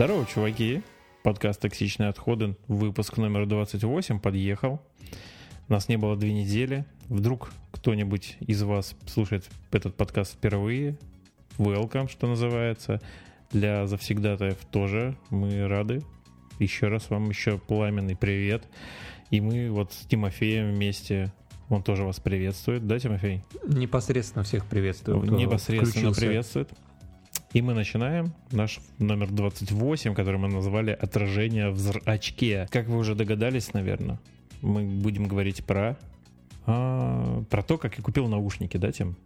Здорово, чуваки. Подкаст «Токсичные отходы», выпуск номер 28 подъехал. Нас не было две недели. Вдруг кто-нибудь из вас слушает этот подкаст впервые. Welcome, что называется. Для завсегдатаев тоже мы рады. Еще раз вам еще пламенный привет. И мы вот с Тимофеем вместе он тоже вас приветствует, да, Тимофей? Непосредственно всех приветствую. Непосредственно включился. приветствует. И мы начинаем наш номер 28, который мы назвали «Отражение в зрачке». Как вы уже догадались, наверное, мы будем говорить про, а, про то, как я купил наушники, да, Тим?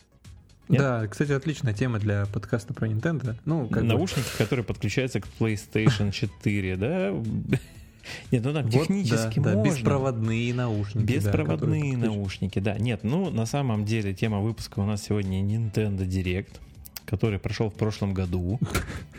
Нет? Да, кстати, отличная тема для подкаста про Nintendo. Ну, как Наушники, бы... которые подключаются к PlayStation 4, да? Нет, ну там вот, технически да, можно. Да, беспроводные наушники. Беспроводные да, наушники, да. Нет, ну на самом деле тема выпуска у нас сегодня Nintendo Direct который прошел в прошлом году.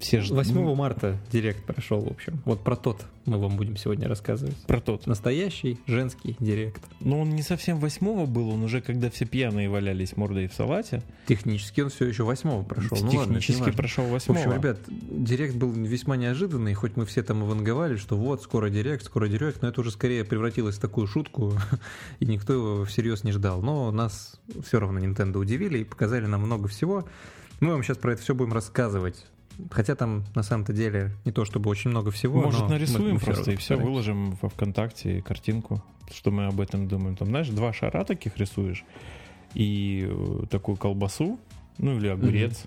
Все ж... 8 марта директ прошел, в общем. Вот про тот мы вам будем сегодня рассказывать. Про тот. Настоящий женский директ. Но он не совсем 8 был, он уже когда все пьяные валялись мордой в салате. Технически он все еще 8 прошел. Ну, Технически ладно, прошел 8 В общем, ребят, директ был весьма неожиданный, хоть мы все там ванговали, что вот, скоро директ, скоро директ, но это уже скорее превратилось в такую шутку, и никто его всерьез не ждал. Но нас все равно Nintendo удивили и показали нам много всего. Мы вам сейчас про это все будем рассказывать. Хотя там на самом-то деле не то чтобы очень много всего. Может, нарисуем мы, просто и все, выложим во ВКонтакте картинку, что мы об этом думаем. Там, знаешь, два шара таких рисуешь и э, такую колбасу, ну или огурец,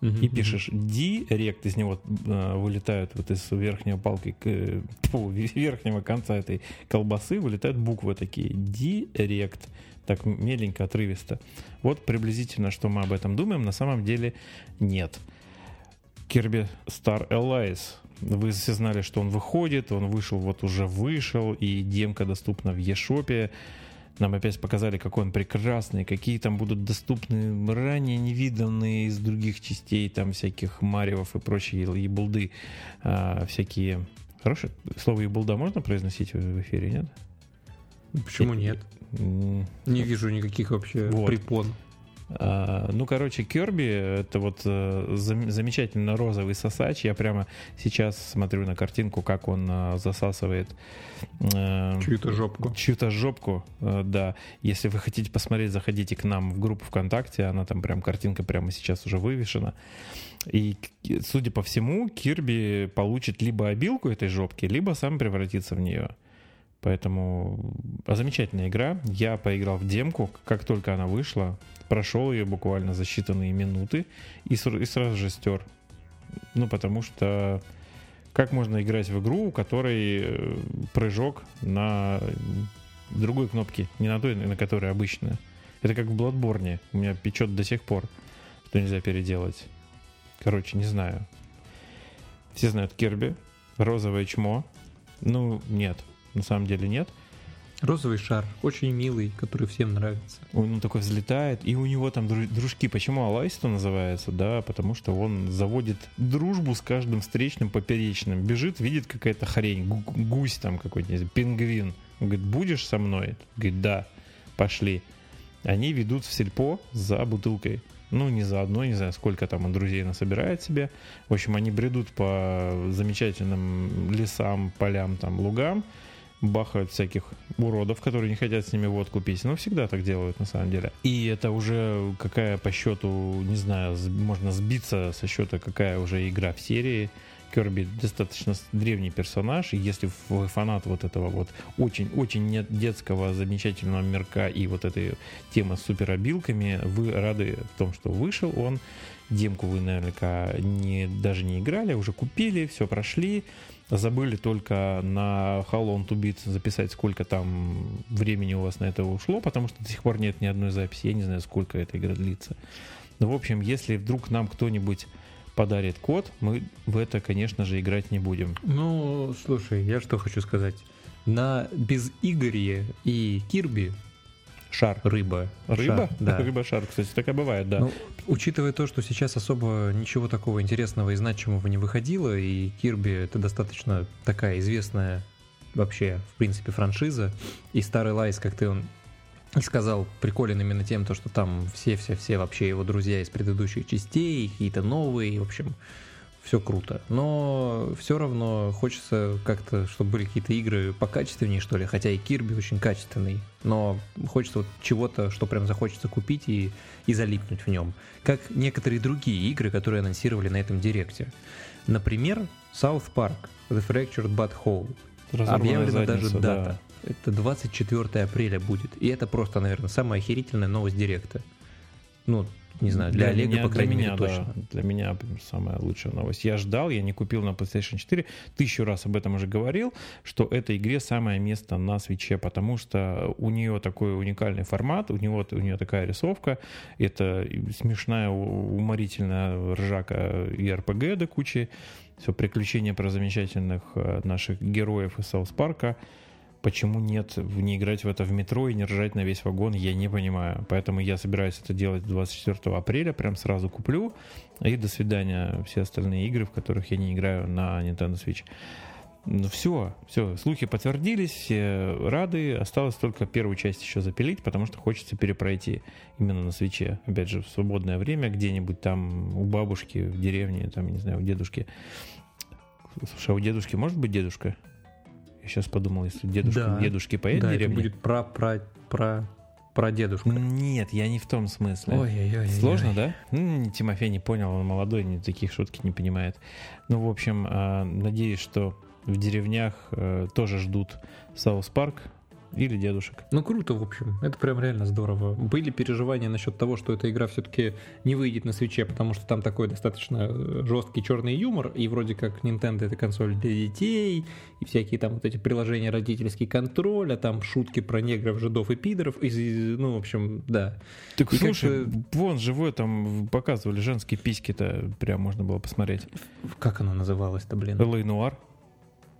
uh-huh. и пишешь директ, из него э, вылетают вот из верхнего палки, к, фу, верхнего конца этой колбасы вылетают буквы такие. Директ. Так меленько, отрывисто. Вот приблизительно, что мы об этом думаем. На самом деле нет. Kirby Star Allies. Вы все знали, что он выходит, он вышел, вот уже вышел, и демка доступна в eShop. Нам опять показали, какой он прекрасный, какие там будут доступны ранее невиданные из других частей, там всяких Мариов и прочие ебулды, а, всякие... Хорошее слово ебулда можно произносить в эфире, нет? Почему нет? Не вижу никаких вообще вот. препон. А, ну, короче, Керби это вот э, замечательно розовый сосач. Я прямо сейчас смотрю на картинку, как он э, засасывает э, чью-то жопку. Чью-то жопку, да. Если вы хотите посмотреть, заходите к нам в группу ВКонтакте. Она там прям картинка прямо сейчас уже вывешена. И, судя по всему, Кирби получит либо обилку этой жопки, либо сам превратится в нее. Поэтому а замечательная игра. Я поиграл в демку, как только она вышла, прошел ее буквально за считанные минуты и, и сразу же стер. Ну, потому что как можно играть в игру, у которой э, прыжок на другой кнопке, не на той, на которой обычно. Это как в Bloodborne. У меня печет до сих пор, что нельзя переделать. Короче, не знаю. Все знают Керби, розовое чмо. Ну, нет, на самом деле нет. Розовый шар, очень милый, который всем нравится. Он такой взлетает, и у него там дружки. Почему Алайсто называется? Да, потому что он заводит дружбу с каждым встречным поперечным. Бежит, видит какая-то хрень, гусь там какой-то, пингвин. Он говорит, будешь со мной? Говорит, да, пошли. Они ведут в сельпо за бутылкой. Ну, не за одной, не знаю, сколько там он друзей насобирает себе. В общем, они бредут по замечательным лесам, полям, там, лугам бахают всяких уродов, которые не хотят с ними водку пить. Ну, всегда так делают, на самом деле. И это уже какая по счету, не знаю, можно сбиться со счета, какая уже игра в серии. Керби достаточно древний персонаж, и если вы фанат вот этого вот очень-очень детского замечательного мерка и вот этой темы с суперобилками, вы рады в том, что вышел он. Демку вы наверняка не, даже не играли, уже купили, все прошли. Забыли только на How Long to Beat записать, сколько там времени у вас на это ушло, потому что до сих пор нет ни одной записи. Я не знаю, сколько эта игра длится. Но, в общем, если вдруг нам кто-нибудь подарит код, мы в это, конечно же, играть не будем. Ну, слушай, я что хочу сказать. На безрыбье и Kirby шар. Рыба. Рыба? Шар, да. Рыба-шар, кстати, такая бывает, да. Ну, учитывая то, что сейчас особо ничего такого интересного и значимого не выходило, и Kirby это достаточно такая известная вообще, в принципе, франшиза, и Star Allies, как ты он и сказал, приколен именно тем, то, что там все-все-все вообще его друзья из предыдущих частей, какие-то новые, в общем, все круто. Но все равно хочется как-то, чтобы были какие-то игры покачественнее, что ли. Хотя и Кирби очень качественный. Но хочется вот чего-то, что прям захочется купить и, и залипнуть в нем. Как некоторые другие игры, которые анонсировали на этом директе. Например, South Park The Fractured But Whole. Объявлена задница, даже дата. Да. Это 24 апреля будет. И это просто, наверное, самая охерительная новость директа. Ну, не знаю, для, для Олега, меня, по крайней для мере, меня, точно. Да, для меня самая лучшая новость. Я ждал, я не купил на PlayStation 4. Тысячу раз об этом уже говорил, что этой игре самое место на свече, потому что у нее такой уникальный формат, у, него, у нее такая рисовка. Это смешная, уморительная ржака и РПГ до кучи. Все приключения про замечательных э, наших героев из Саус Парка почему нет не играть в это в метро и не ржать на весь вагон, я не понимаю. Поэтому я собираюсь это делать 24 апреля, прям сразу куплю. И до свидания все остальные игры, в которых я не играю на Nintendo Switch. Ну все, все, слухи подтвердились, все рады. Осталось только первую часть еще запилить, потому что хочется перепройти именно на свече. Опять же, в свободное время где-нибудь там у бабушки в деревне, там, не знаю, у дедушки. Слушай, а у дедушки может быть дедушка? Я сейчас подумал, если дедушка, да. дедушки поедет да, в деревню. будет про, про, про, про дедушку. Нет, я не в том смысле. Ой-ой-ой. Сложно, да? Ну, Тимофей не понял, он молодой, не таких шутки не понимает. Ну, в общем, а, надеюсь, что в деревнях э, тоже ждут South Park, или дедушек. Ну круто, в общем. Это прям реально здорово. Были переживания насчет того, что эта игра все-таки не выйдет на Switch е, потому что там такой достаточно э, жесткий черный юмор, и вроде как Nintendo это консоль для детей, и всякие там вот эти приложения родительский контроль, а там шутки про негров, жидов и пидоров, и, ну, в общем, да. Так и слушай, вон живой там показывали женские письки-то, прям можно было посмотреть. Как оно называлось-то, блин? Элэй Нуар.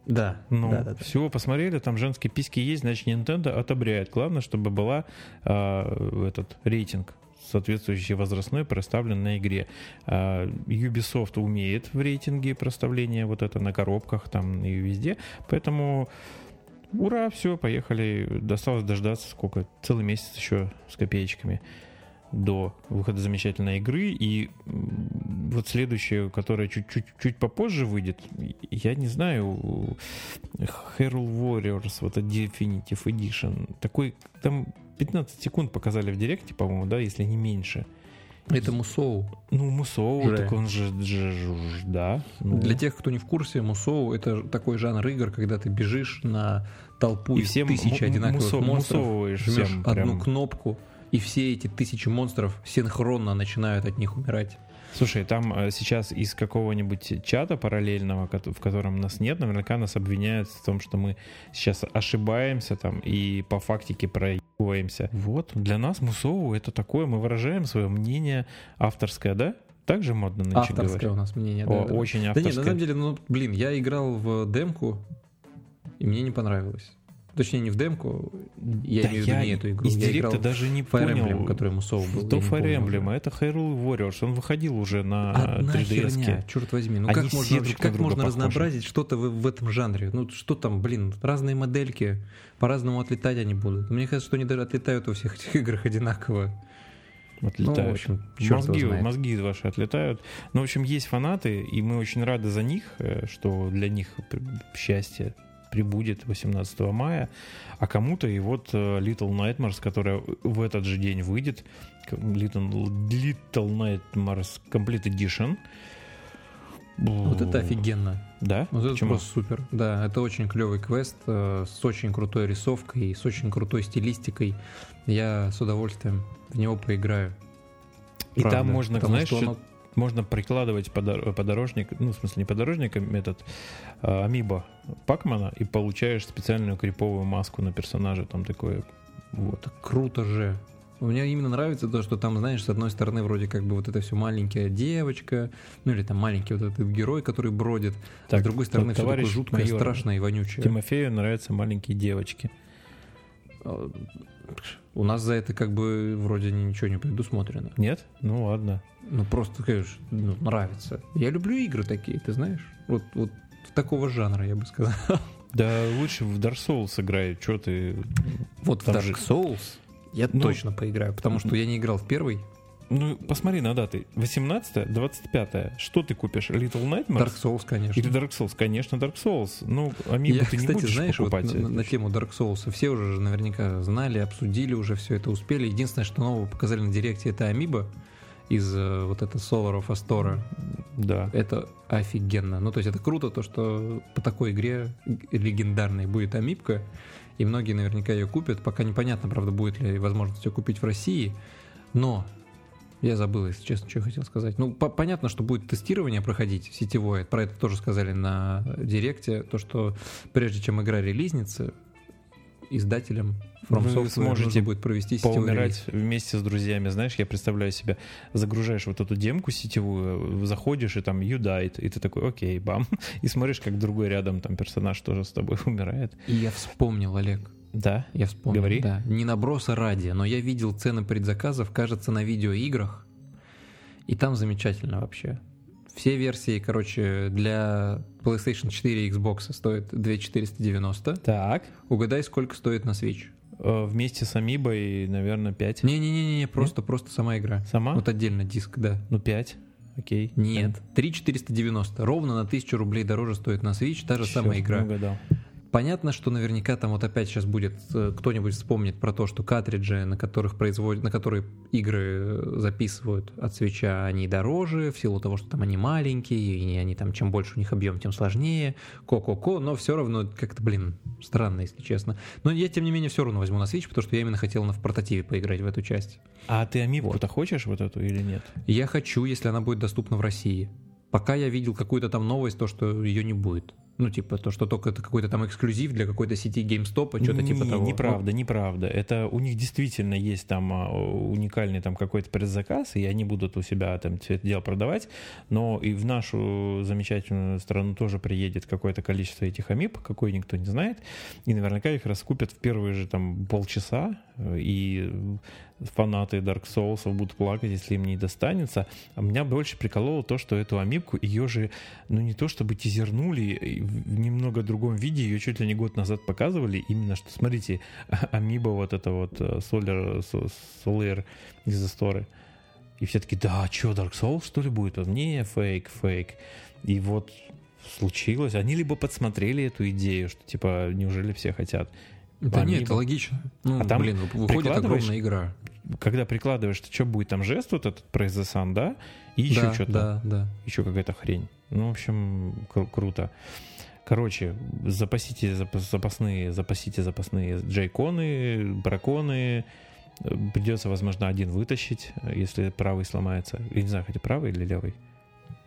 Да. Ну, да, да, да. все посмотрели, там женские письки есть, значит, Nintendo отобряет. Главное, чтобы была э, этот рейтинг соответствующий возрастной проставлен на игре. А Ubisoft умеет в рейтинге проставления вот это на коробках там и везде, поэтому ура, все, поехали. Досталось дождаться сколько? Целый месяц еще с копеечками до выхода замечательной игры. И вот следующая, которая чуть-чуть попозже выйдет, я не знаю, Herald Warriors, вот это Definitive Edition, такой, там 15 секунд показали в директе, по-моему, да, если не меньше. Это Мусоу. Ну, Мусоу, так он же, же, же да. Ну. Для тех, кто не в курсе, Мусоу это такой жанр игр, когда ты бежишь на толпу и из всем тысячи одинаковых мусо, монстров, жмешь одну прям... кнопку, и все эти тысячи монстров синхронно начинают от них умирать. Слушай, там э, сейчас из какого-нибудь чата параллельного, в котором нас нет, наверняка нас обвиняют в том, что мы сейчас ошибаемся там и по фактике проебываемся. Вот, для нас Мусову это такое, мы выражаем свое мнение авторское, да? Также модно нынче Авторское говорить. у нас мнение, О, да. Очень авторское. Да нет, на самом деле, ну, блин, я играл в демку, и мне не понравилось. Точнее, не в демку, я да имею в виду не эту игру. Из я играл даже не Fire понял. Emblem, который Мусов был. Что Fire Emblem? Это Hyrule Warriors. Он выходил уже на Одна 3DS. Херня, черт возьми. Ну Они как можно, друг как можно похожи. разнообразить что-то в, в этом жанре? Ну что там, блин, разные модельки, по-разному отлетать они будут. Мне кажется, что они даже отлетают во всех этих играх одинаково. Отлетают. Ну, в общем, мозги, мозги ваши отлетают. Ну, в общем, есть фанаты, и мы очень рады за них, э, что для них счастье прибудет 18 мая, а кому-то и вот э, Little Nightmares, которая в этот же день выйдет, Little, Little Nightmares Complete Edition. Вот это офигенно. Да? Вот это Почему? просто супер. Да, это очень клевый квест э, с очень крутой рисовкой, с очень крутой стилистикой. Я с удовольствием в него поиграю. И Правда, там можно, потому знаешь, что оно- можно прикладывать подор- подорожник, ну, в смысле, не подорожник, а этот а, амибо Пакмана, и получаешь специальную криповую маску на персонажа, там такое, вот. Круто же. Мне именно нравится то, что там, знаешь, с одной стороны вроде как бы вот это все маленькая девочка, ну или там маленький вот этот герой, который бродит, а Так, с другой стороны все такое жуткое, майор, страшное и вонючее. Тимофею нравятся маленькие девочки. У нас за это как бы вроде ничего не предусмотрено. Нет? Ну ладно. Ну просто, конечно, ну, нравится. Я люблю игры такие, ты знаешь? Вот, вот такого жанра, я бы сказал. Да лучше в Dark Souls сыграй, что ты... Вот в Там Dark же- Souls я Ну, точно поиграю, потому что я не играл в первый, Ну, посмотри на даты. 18 25 Что ты купишь? Little Nightmares? Dark Souls, конечно. Или Dark Souls? Конечно, Dark Souls. Ну, Амибу Я, ты не кстати, будешь знаешь, вот покупать. на, на тему Dark Souls все уже же наверняка знали, обсудили уже все это, успели. Единственное, что нового показали на директе, это Амиба из э, вот это Solar of Astora. Да. Это офигенно. Ну, то есть это круто, то, что по такой игре легендарной будет Амибка, и многие наверняка ее купят. Пока непонятно, правда, будет ли возможность ее купить в России, но я забыл, если честно, что я хотел сказать. Ну, по- понятно, что будет тестирование проходить сетевое. Про это тоже сказали на Директе. То, что прежде чем игра релизнится, издателям From Вы Software сможете нужно будет провести сетевой Поумирать релиз. вместе с друзьями, знаешь, я представляю себя, загружаешь вот эту демку сетевую, заходишь и там you died, и ты такой, окей, бам, и смотришь, как другой рядом там персонаж тоже с тобой умирает. И я вспомнил, Олег, Да, я вспомнил. Говори. Да, не наброса ради, но я видел цены предзаказов, кажется, на видеоиграх, и там замечательно вообще. Все версии, короче, для PlayStation 4 и Xbox стоят 2490. так, Угадай, сколько стоит на Switch? э, вместе с Амибой, наверное, 5. Не-не-не, просто, просто сама игра. Сама? Вот отдельно диск, да. Ну, 5, окей. Нет, 3490. Ровно на 1000 рублей дороже стоит на Switch, та же самая игра. Угадал. Понятно, что наверняка там вот опять сейчас будет э, кто-нибудь вспомнит про то, что картриджи, на которых производят, на которые игры э, записывают от свеча, они дороже, в силу того, что там они маленькие, и они там, чем больше у них объем, тем сложнее, ко-ко-ко, но все равно как-то, блин, странно, если честно. Но я, тем не менее, все равно возьму на Switch, потому что я именно хотел на в портативе поиграть в эту часть. А ты Амибку-то хочешь вот эту или нет? Я хочу, если она будет доступна в России. Пока я видел какую-то там новость, то, что ее не будет. Ну, типа, то, что только это какой-то там эксклюзив для какой-то сети GameStop, что-то Не, типа того. Неправда, неправда. Это у них действительно есть там а, уникальный там какой-то предзаказ, и они будут у себя там все это дело продавать. Но и в нашу замечательную страну тоже приедет какое-то количество этих амип, какой никто не знает. И наверняка их раскупят в первые же там полчаса, и фанаты Dark Souls будут плакать, если им не достанется. А меня больше прикололо то, что эту амипку, ее же, ну не то чтобы тизернули, в немного другом виде, ее чуть ли не год назад показывали, именно что, смотрите, амиба вот это вот э, Solar, Solar из Асторы. И все таки да, что, Dark Souls что ли будет? Он, Не, фейк, фейк. И вот случилось. Они либо подсмотрели эту идею, что типа, неужели все хотят? Да Амибо. нет, это логично. Ну, А там блин, выходит огромная игра. Когда прикладываешь, что будет там жест вот этот Sun, да? И еще да, что-то. да, да. еще какая-то хрень. Ну, в общем, кру- круто. Короче, запасите запас- запасные, запасите запасные джейконы, браконы. Придется, возможно, один вытащить, если правый сломается. Я не знаю, хотя правый или левый.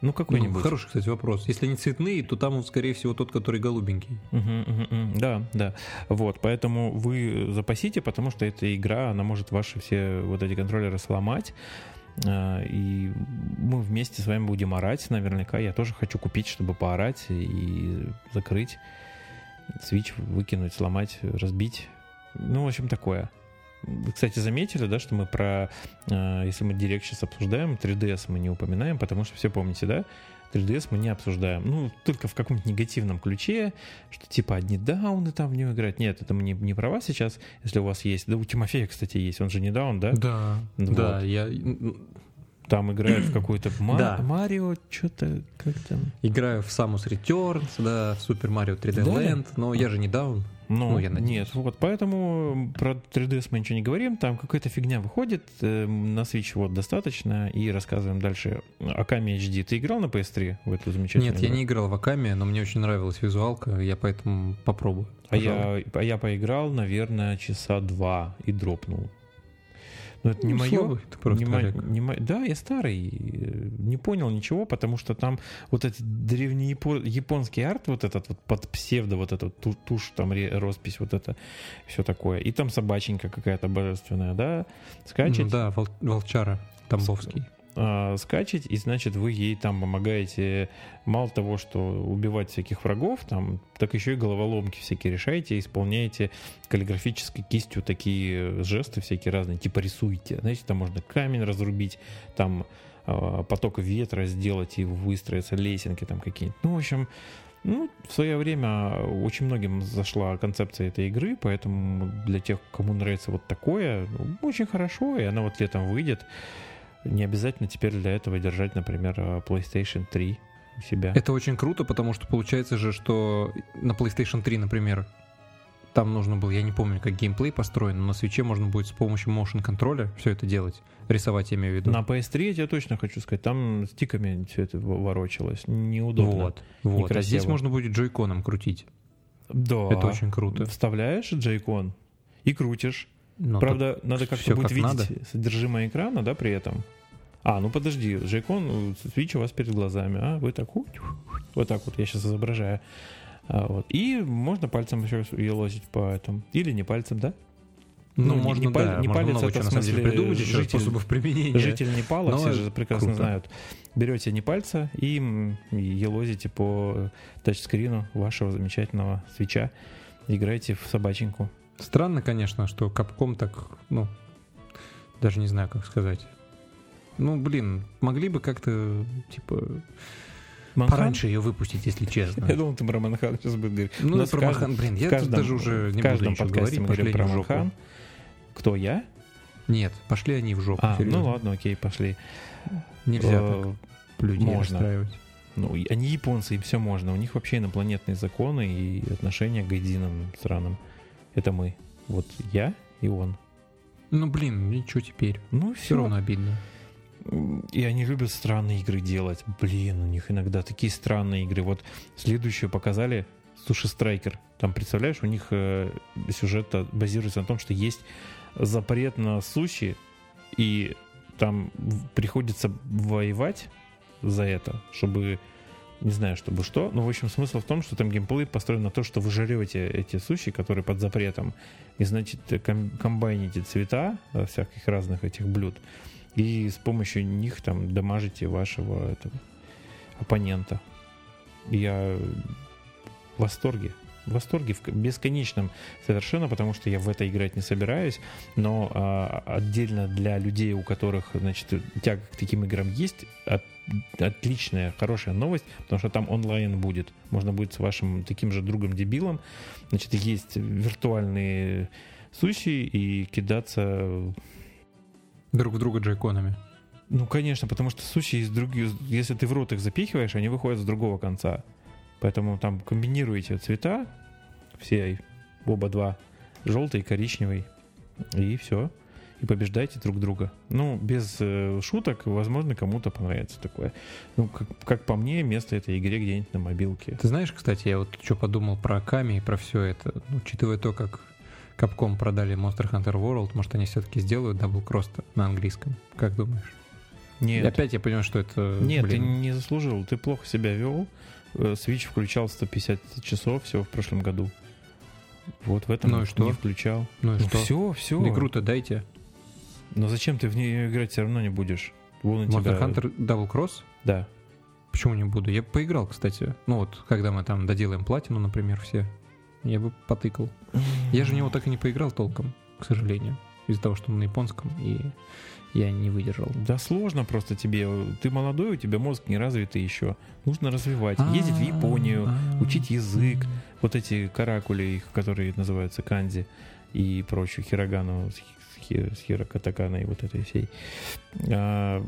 Ну, Ну, какой-нибудь. хороший, кстати, вопрос. Если они цветные, то там, скорее всего, тот, который голубенький. Мгм, мгм, мгм. Да, да. Вот, поэтому вы запасите, потому что эта игра, она может ваши все вот эти контроллеры сломать. А, И мы вместе с вами будем орать наверняка. Я тоже хочу купить, чтобы поорать и закрыть. Switch выкинуть, сломать, разбить. Ну, в общем, такое. Вы, кстати, заметили, да, что мы про, э, если мы Direct сейчас обсуждаем, 3DS мы не упоминаем, потому что все помните, да, 3DS мы не обсуждаем. Ну, только в каком-то негативном ключе, что типа одни дауны там в нее играть. Нет, это мы не, не про вас сейчас, если у вас есть. Да у Тимофея, кстати, есть, он же не даун, да? Да, Ну да, вот. я Там играет в какой-то Ма- Да. Марио, что-то как там. играю в Samus Returns, да, в Super Mario 3D Да? Land, но я же не даун. Ну, Ну, я надеюсь. нет, вот поэтому про 3DS мы ничего не говорим, там какая-то фигня выходит, э, на Switch вот достаточно, и рассказываем дальше. Аками HD, ты играл на PS3 в эту замечательную Нет, я игру? не играл в Акаме, но мне очень нравилась визуалка, я поэтому попробую. А я, а я поиграл, наверное, часа два и дропнул. Но это не Ну, мое. слабый ты просто, не Олег. не мо- да, я старый, э, не понял ничего, потому что там вот этот древний японский арт, вот этот вот под псевдо, вот этот ту- тушь, там роспись, вот это, все такое. И там собаченька какая-то божественная, да, скачет. Ну да, Вол- Волчара Тамбовский. А, скачать, и значит вы ей там помогаете мало того, что убивать всяких врагов, там, так еще и головоломки всякие решаете, исполняете каллиграфической кистью такие жесты всякие разные, типа рисуете. Знаете, там можно камень разрубить, там а, поток ветра сделать и выстроиться лесенки там какие-нибудь. Ну, в общем, ну, в свое время очень многим зашла концепция этой игры, поэтому для тех, кому нравится вот такое, ну, очень хорошо, и она вот летом выйдет. Не обязательно теперь для этого держать, например, э, PlayStation 3 у себя. Это очень круто, потому что получается же, что на PlayStation 3, например, там нужно было, я не помню, как геймплей построен, но на свече можно будет с помощью motion контроля все это делать. Рисовать, я имею в виду. На PS3 я точно хочу сказать, там стиками все это ворочалось. Неудобно. Вот, вот. А здесь можно будет джойконом крутить. Да. Это очень круто. Вставляешь джойкон и крутишь. Но Правда, надо как-то будет как видеть надо. содержимое экрана, да, при этом. А, ну подожди, джойкон, свич у вас перед глазами, а вы так, ух, вот так вот, я сейчас изображаю. А, вот. И можно пальцем еще елозить по этому. Или не пальцем, да? Ну, Ну, можно, не да, не можно палец, много это чего, в самом деле смысле придумать еще житель- способов применения. Житель Непала, Но все же прекрасно круто. знают. Берете не пальца и елозите по тачскрину вашего замечательного свеча. Играете в собаченьку. Странно, конечно, что Капком так, ну, даже не знаю, как сказать. Ну, блин, могли бы как-то, типа, Манхан? пораньше ее выпустить, если честно. Я думал, ты про Манхан сейчас будет говорить. Ну, про каждом- Махан, блин, я тут даже уже не буду ничего говорить, пошли про. Манхан. Кто, я? Нет, пошли они в жопу, А, серьезно. ну ладно, окей, пошли. Нельзя Э, так людей можно. расстраивать. Ну, они японцы, им все можно. У них вообще инопланетные законы и отношения к гайдинам странам. Это мы. Вот я и он. Ну, блин, ничего теперь. Ну, Все все равно обидно. И они любят странные игры делать. Блин, у них иногда такие странные игры. Вот следующую показали Суши Страйкер. Там, представляешь, у них э, сюжет базируется на том, что есть запрет на суши, и там приходится воевать за это, чтобы не знаю, чтобы что. Но, в общем, смысл в том, что там геймплей построен на то, что вы жрете эти суши, которые под запретом, и, значит, ком- комбайните цвета э, всяких разных этих блюд, и с помощью них там дамажите вашего этого оппонента. Я в восторге. В восторге в бесконечном совершенно, потому что я в это играть не собираюсь, но а, отдельно для людей, у которых, значит, тяга к таким играм есть, от- отличная, хорошая новость, потому что там онлайн будет. Можно будет с вашим таким же другом-дебилом, значит, есть виртуальные суши и кидаться Друг в друга джейконами. ну, конечно, потому что суши из других, если ты в рот их запихиваешь, они выходят с другого конца. Поэтому там комбинируете цвета, все, оба два, желтый и коричневый, и все. И побеждайте друг друга. Ну, без э, шуток, возможно, кому-то понравится такое. Ну, как, как по мне, место этой игре где-нибудь на мобилке. Ты знаешь, кстати, я вот что подумал про Аками и про все это. Ну, Учитывая то, как Capcom продали Monster Hunter World, может, они все-таки сделают Double Cross на английском. Как думаешь? Нет, И опять я понимаю, что это... нет, ты блин, не заслужил, ты плохо себя вел. Э, Switch включал 150 часов всего в прошлом году. Вот в этом Ну и что? не включал. Ну и что? все, все. Игру-то дайте. Но зачем ты в нее играть все равно не будешь? Вон у тебя... Hunter Double Cross? Да. Почему не буду? Я поиграл, кстати. Ну вот, когда мы там доделаем платину, например, все. Я бы потыкал. Я же в него так и не поиграл толком, к сожалению. Из-за того, что он на японском, и я не выдержал. Да сложно просто тебе. Ты молодой, у тебя мозг не развитый еще. Нужно развивать. Ездить в Японию, А, учить язык. Вот эти каракули, их, которые называются канзи и прочую хирогану с хи- с хирокатаканой вот этой всей. А,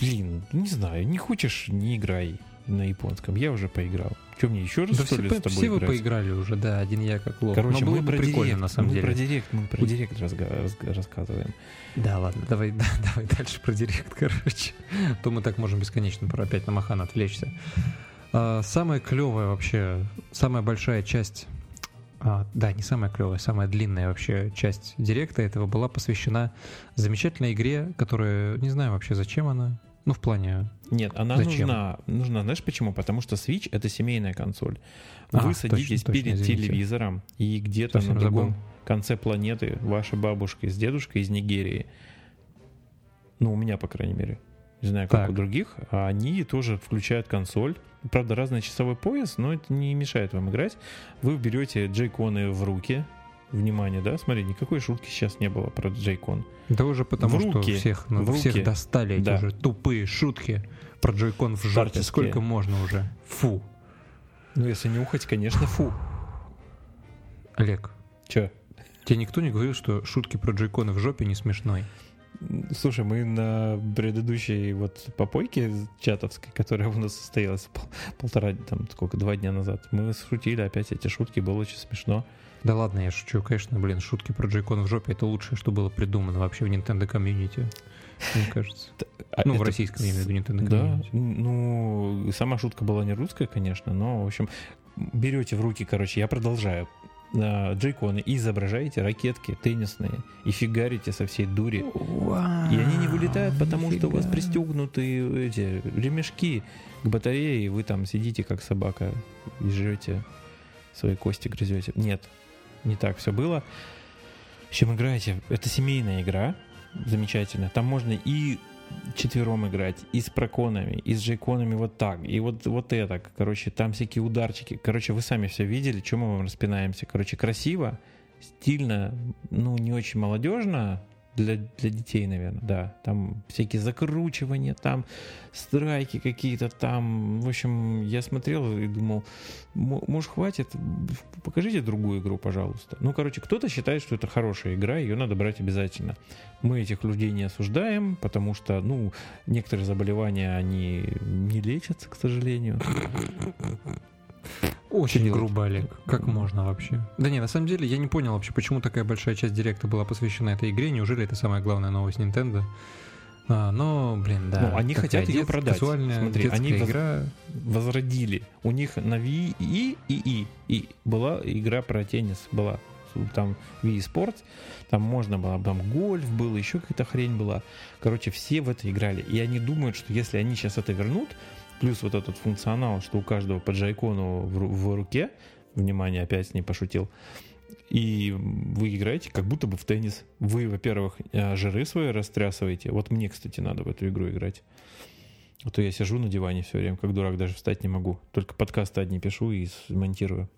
блин, не знаю, не хочешь, не играй на японском. Я уже поиграл. Что мне еще раз, Да что все, ли, с тобой все вы играть? поиграли уже, да, один я как лох. Короче, Но было мы бы про прикольно, директ, на самом мы деле. про директ, мы про директ разга- разга- рассказываем. Да, ладно, давай, да, давай дальше про директ, короче. То мы так можем бесконечно про опять на Махан отвлечься. А, самая клевая вообще, самая большая часть, а, да, не самая клевая, самая длинная вообще часть директа этого была посвящена замечательной игре, которая, не знаю вообще зачем она, ну в плане... Нет, она Зачем? нужна. Нужна, знаешь почему? Потому что Switch это семейная консоль. А, Вы точно, садитесь точно, перед извините. телевизором, и где-то Совсем на другом забыл. конце планеты ваша бабушка с дедушкой из Нигерии, ну, у меня, по крайней мере, не знаю, как Так. у других, а они тоже включают консоль. Правда, разный часовой пояс, но это не мешает вам играть. Вы берете джейконы в руки. Внимание, да? Смотри, никакой шутки сейчас не было про джейкон. Да уже потому, В руки, что всех, ну, в всех руки. достали эти Да. уже тупые шутки про джойкон в жопе. Сколько можно уже? Фу. Ну, если нюхать, конечно, фу. Олег, Че? тебе никто не говорил, что шутки про джойконы в жопе не смешной? Слушай, мы на предыдущей вот попойке чатовской, которая у нас состоялась пол, полтора, там, сколько, два дня назад, мы шутили опять эти шутки, было очень смешно. Да ладно, я шучу, конечно, блин, шутки про джейкон в жопе это лучшее, что было придумано вообще в Nintendo комьюнити, мне кажется. А Ну, в российском, я имею в виду Nintendo Да, ну, сама шутка была не русская, конечно, но, в общем, берете в руки, короче, я продолжаю. а, Джейконы и изображаете ракетки теннисные и фигарите со всей дури. И они не вылетают, потому что у вас нифига. пристегнуты эти ремешки к батарее, и вы там сидите как собака и жрете свои кости грызете. Нет, не так все было. В чем играете? Это семейная игра, замечательно. Там можно и четвером играть, и с проконами, и с джейконами вот так, и вот, вот это, короче, там всякие ударчики. Короче, вы сами все видели, чем мы вам распинаемся. Короче, красиво, стильно, ну, не очень молодежно, для, для детей, наверное, да. Там всякие закручивания, там страйки какие-то, там... В общем, я смотрел и думал, «М- может, хватит? Покажите другую игру, пожалуйста. Ну, короче, кто-то считает, что это хорошая игра, ее надо брать обязательно. Мы этих людей не осуждаем, потому что, ну, некоторые заболевания, они не лечатся, к сожалению. Очень делать? грубо, Олег. Как можно вообще? Да не, на самом деле я не понял вообще, почему такая большая часть директа была посвящена этой игре. Неужели это самая главная новость Nintendo? А, но, блин, да. Ну, они хотят дет- продать. Казуальная Смотри, они воз- игра. возродили. У них на Wii и и и и была игра про теннис была. Там Wii Sports, там можно было, там гольф был, еще какая-то хрень была. Короче, все в это играли. И они думают, что если они сейчас это вернут, плюс вот этот функционал, что у каждого по джайкону в, в руке, внимание, опять не пошутил, и вы играете как будто бы в теннис. Вы, во-первых, э, жиры свои растрясываете. Вот мне, кстати, надо в эту игру играть. А то я сижу на диване все время, как дурак, даже встать не могу. Только подкасты одни пишу и смонтирую.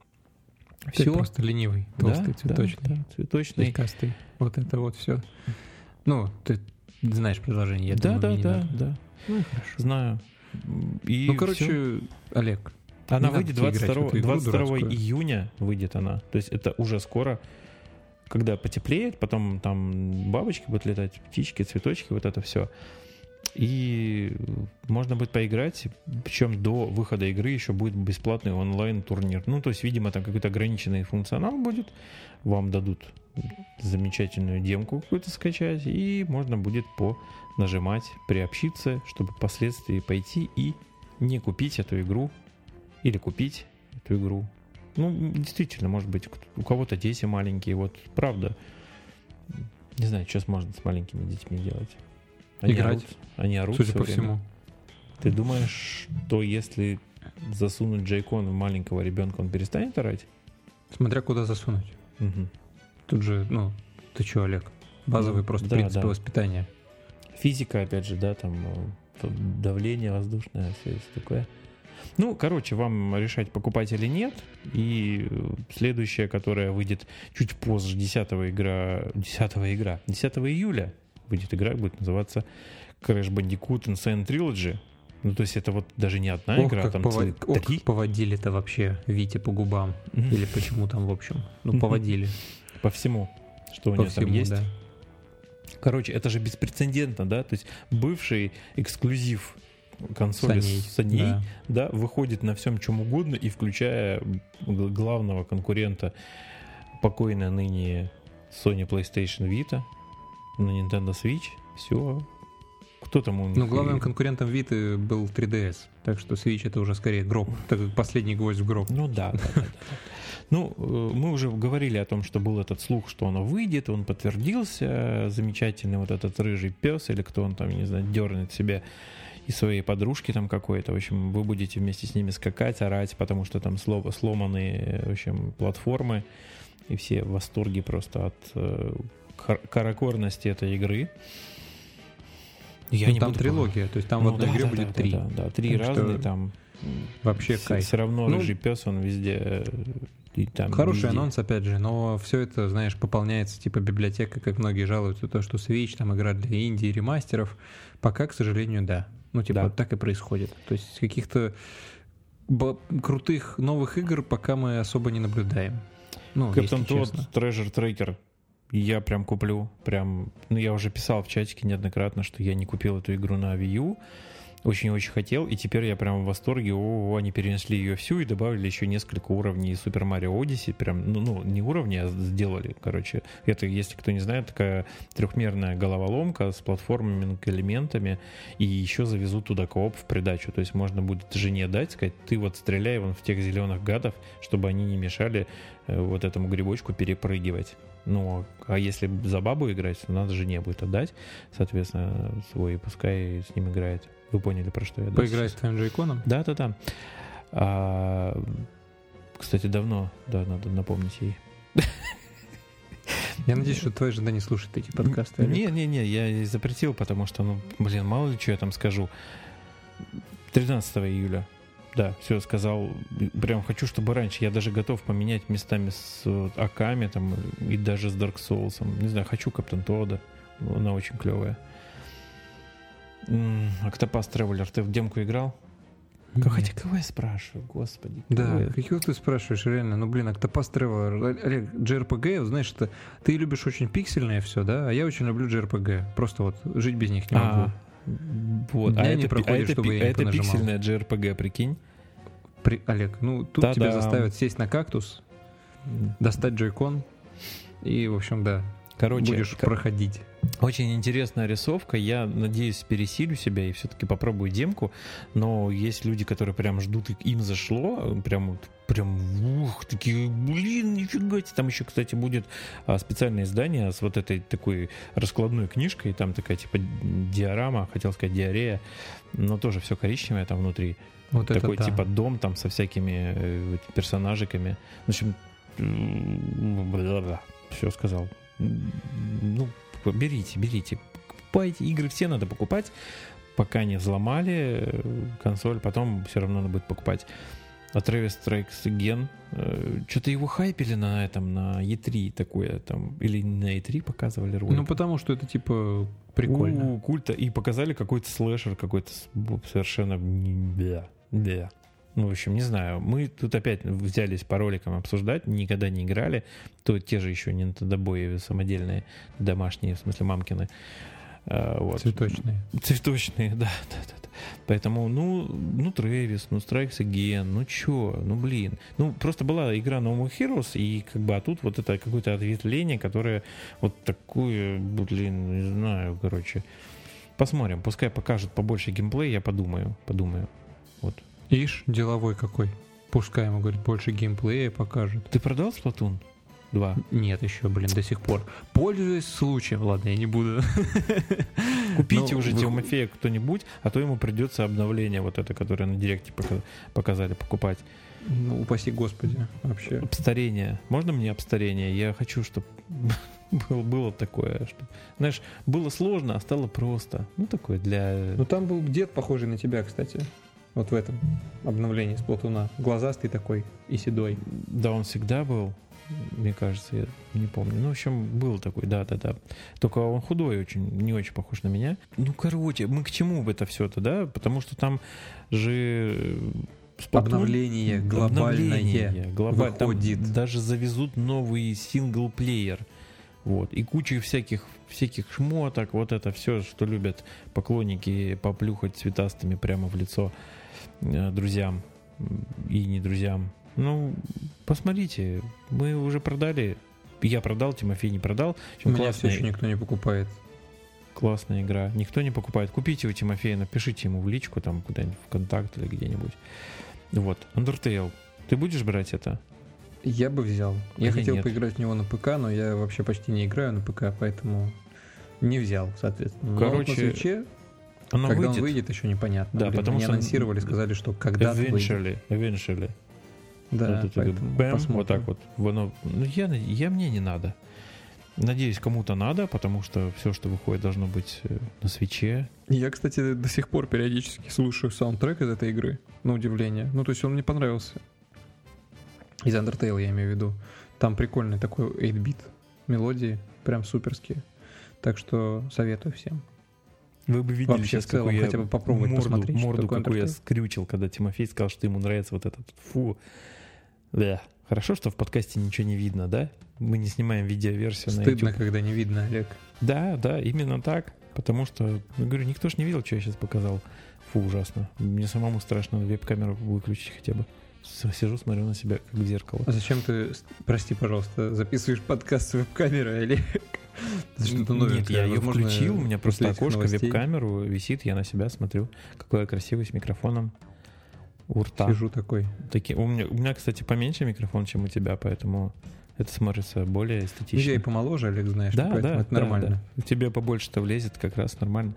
Ты Все. просто ленивый, толстый, цветочный, цветочный. щекастый. Вот это вот все. Ну, ты знаешь предложение, я да, думаю, да, да, надо. да. Ну, хорошо. Знаю. И ну, короче, Олег, она выйдет надо тебе играть в 22, эту игру 22 дурацкую. июня выйдет она. То есть это уже скоро, когда потеплеет, потом там бабочки будут летать, птички, цветочки, вот это все. И можно будет поиграть, причем до выхода игры еще будет бесплатный онлайн-турнир. Ну, то есть, видимо, там какой-то ограниченный функционал будет. Вам дадут замечательную демку какую-то скачать, и можно будет по нажимать, приобщиться, чтобы впоследствии пойти и не купить эту игру или купить эту игру. Ну, действительно, может быть, у кого-то дети маленькие, вот правда. Не знаю, что можно с маленькими детьми делать. Играть. орут, они орут судя по время. всему. Ты думаешь, что если засунуть джейкон в маленького ребенка, он перестанет орать? Смотря куда засунуть. Мгм. Тут же, ну, ты что, Олег? Базовые Ну, просто да, принципы да. воспитания. Физика, опять же, да, там э, давление воздушное, все такое. Ну, короче, вам решать, покупать или нет. И э, следующая, которая выйдет чуть позже, 10 игра, 10 игра, 10 июля выйдет игра, будет называться Crash Bandicoot Insane Trilogy. Ну, то есть это вот даже не одна Ох, игра, как там пова- целых ох, поводили-то вообще Вите по губам. Или почему там, в общем. Ну, поводили. по всему, что у нее там есть. да. Короче, это же беспрецедентно, да? То есть бывший эксклюзив консоли Саней, Саней, да. да, выходит на всем чем угодно и включая главного конкурента покойной ныне Sony PlayStation Vita на Nintendo Switch. Все. Кто там у них? Ну, главным конкурентом Виты был 3DS. Так что Switch это уже скорее гроб. Так как последний гвоздь в гроб. Ну да, да, да, да, да. Ну, э, мы уже говорили о том, что был этот слух, что оно выйдет, он подтвердился. Замечательный вот этот рыжий пес, или кто он там, не знаю, дернет себе и своей подружки там какой-то. В общем, вы будете вместе с ними скакать, орать, потому что там сло- сломанные, в общем, платформы. И все в восторге просто от э, каракорности этой игры. Я Ну, не там буду трилогия, то есть там Ну в одной да, игре да, будет да, три. Да, да, три Так что разные там. Вообще Все, кайф. равно Ну, рыжий пес, он везде. э, и там Хороший везде. анонс, опять же, но все это, знаешь, пополняется типа библиотека, как многие жалуются, то, что Switch, там игра для инди, ремастеров. Пока, к сожалению, да. Ну, типа, Да. так и происходит. То есть каких-то крутых новых игр пока мы особо не наблюдаем. Ну, Кэптон если Тодд. Treasure Tracker Я прям куплю. Прям, ну, я уже писал в чатике неоднократно, что я не купил эту игру на Wii U. Очень-очень хотел, и теперь я прям в восторге. О, они перенесли ее всю и добавили еще несколько уровней Super Mario Odyssey. Прям, ну, ну, не уровни, а сделали, короче. Это, если кто не знает, такая трехмерная головоломка с платформами, элементами. И еще завезут туда кооп в придачу. То есть можно будет жене дать, сказать, ты вот стреляй вон в тех зеленых гадов, чтобы они не мешали э, вот этому грибочку перепрыгивать. Ну, а если за бабу играть, то надо жене будет отдать, соответственно, свой, пускай с ним играет. Вы поняли, про что я. Поиграть с сейчас? твоим джейконом? Да, да, да. А, кстати, давно, да, надо напомнить ей. Я надеюсь, что твоя жена не слушает эти подкасты. Олег. Не, не, не, я запретил, потому что, ну, блин, мало ли что я там скажу. 13 июля. Да, все сказал. Прям хочу, чтобы раньше. Я даже готов поменять местами с э, Аками там и даже с Dark Souls. Не знаю, хочу Каптан Тода. Она очень клевая. Октопас Тревелер, ты в демку играл? Нет. Хотя кого я спрашиваю, господи. Да, я- каких ты спрашиваешь, реально? Ну, блин, Octopath Traveler. Олег, JRPG, вот знаешь, это ты любишь очень пиксельное все, да? А я очень люблю JRPG. Просто вот жить без них не могу. А, вот. Дня А не это, пи- а это, чтобы а это пиксельная JRPG, прикинь? При- Олег, ну тут Та-дам. тебя заставят сесть на кактус, достать джойкон и, в общем, да, Короче, будешь ко- проходить. Очень интересная рисовка. Я надеюсь, пересилю себя и все-таки попробую демку. Но есть люди, которые прям ждут, и им зашло. Прям, вот- прям, ух, такие, блин, нифига себе. Там еще, кстати, будет а, специальное издание с вот этой такой раскладной книжкой. Там такая типа диорама, хотел сказать диарея. Но тоже все коричневое там внутри. Вот это такой да. типа дом там со всякими э, персонажиками. В общем, все сказал. Ну, берите, берите. Покупайте. Игры все надо покупать, пока не взломали э, консоль, потом все равно надо будет покупать. А Travis Strikes Again, что-то его хайпили на этом, на E3 такое там, или на E3 показывали ролик. Ну, потому что это, типа, прикольно. У, культа. И показали какой-то слэшер, какой-то совершенно... Да, да. Ну, в общем, не знаю. Мы тут опять взялись по роликам обсуждать, никогда не играли. То те же еще не бои самодельные, домашние, в смысле мамкины. А, вот. Цветочные. Цветочные, да, да, да, да. Поэтому, ну, ну, Трэвис, ну, Strikes Again, ну, чё, ну, блин. Ну, просто была игра No More Heroes, и как бы, а тут вот это какое-то ответвление, которое вот такое, блин, не знаю, короче. Посмотрим, пускай покажут побольше геймплея, я подумаю, подумаю. Вот. Ишь, деловой какой. Пускай ему, говорит, больше геймплея покажет. Ты продал Splatoon 2? Нет еще, блин, до сих пор. Пользуясь случаем, ладно, я не буду. Купите Ну, уже вы- Тимофея кто-нибудь, а то ему придется обновление вот это, которое на директе пока- показали покупать. Ну, упаси господи, вообще. Обстарение. Можно мне обстарение? Я хочу, чтобы было, было такое. Чтоб, знаешь, было сложно, а стало просто. Ну, такое для... Ну, там был дед, похожий на тебя, кстати. Вот в этом обновлении с Платуна. Глазастый такой и седой. Да, он всегда был, мне кажется, я не помню. Ну, в общем, был такой, да-да-да. Только он худой очень, не очень похож на меня. Ну, короче, мы к чему это все-то, да? Потому что там же... э, Splatoon- Обновление глобальное Обновление глобаль- там выходит. даже завезут новый синглплеер. Вот. И кучу всяких, всяких шмоток, вот это все, что любят поклонники поплюхать цветастыми прямо в лицо э, друзьям и не друзьям. Ну, посмотрите, мы уже продали. Я продал, Тимофей не продал. У меня все еще никто не покупает. классная игра. Никто не покупает. Купите у Тимофея, напишите ему в личку, там куда-нибудь в контакт или где-нибудь. Вот, Undertale. Ты будешь брать это? Я бы взял. Я хотел нет. поиграть в него на ПК, но я вообще почти не играю на ПК, поэтому не взял, соответственно. Но вот Короче, на Свитче, Оно когда выйдет. он выйдет, еще непонятно. Да, Блин, потому что- анонсировали, сказали, что когда-то выйдет. Eventually, eventually. Да, вот, это бэм, вот посмотрим. так вот. Оно- ну, я, я мне не надо. Надеюсь, кому-то надо, потому что все, что выходит, должно быть э, на свече. Я, кстати, до сих пор периодически слушаю саундтрек из этой игры, на удивление. Ну, то есть он мне понравился. Из Undertale я имею в виду. Там прикольный такой 8-бит мелодии, прям суперские. Так что советую всем. Вы бы видели Вообще, сейчас, целом, какую я хотя бы попробовать морду, посмотреть, морду какую я Undertale. скрючил, когда Тимофей сказал, что ему нравится вот этот фу. Да. Хорошо, что в подкасте ничего не видно, да? Мы не снимаем видеоверсию на Стыдно, YouTube. когда не видно, Олег. Да, да, именно так. Потому что, я говорю, никто ж не видел, что я сейчас показал. Фу, ужасно. Мне самому страшно веб-камеру выключить хотя бы. Сижу, смотрю на себя, как в зеркало. А зачем ты, прости, пожалуйста, записываешь подкаст с веб-камерой, Олег? Что-то Нет, новенькое. я ее включил, у меня просто окошко, веб-камеру висит, я на себя смотрю, какой я красивый с микрофоном у рта. Сижу такой. Такие, у, меня, у меня, кстати, поменьше микрофон, чем у тебя, поэтому это смотрится более Ну, я и эстетично. помоложе, Олег, знаешь, Да, поэтому да, это да, нормально. да. У тебя побольше-то влезет как раз нормально.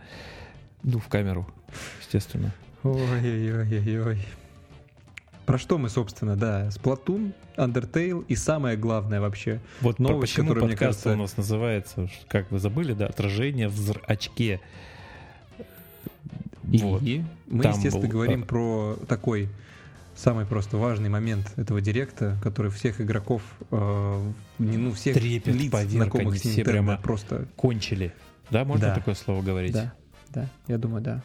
Ну, в камеру, естественно. Ой-ой-ой-ой. Про что мы, собственно, да, Splatoon, Undertale и самое главное вообще. Вот Новость, почему которая, мне подкаст кажется- у нас называется, как вы забыли, да, отражение в зрачке. И Вот. мы, Там естественно, был, говорим про такой самый просто важный момент этого директа, который всех игроков, э, ну, всех Трепет лиц, поверг, знакомых с Nintendo, прямо просто... Кончили. Да, можно Да. такое слово говорить? Да, да, я думаю, да.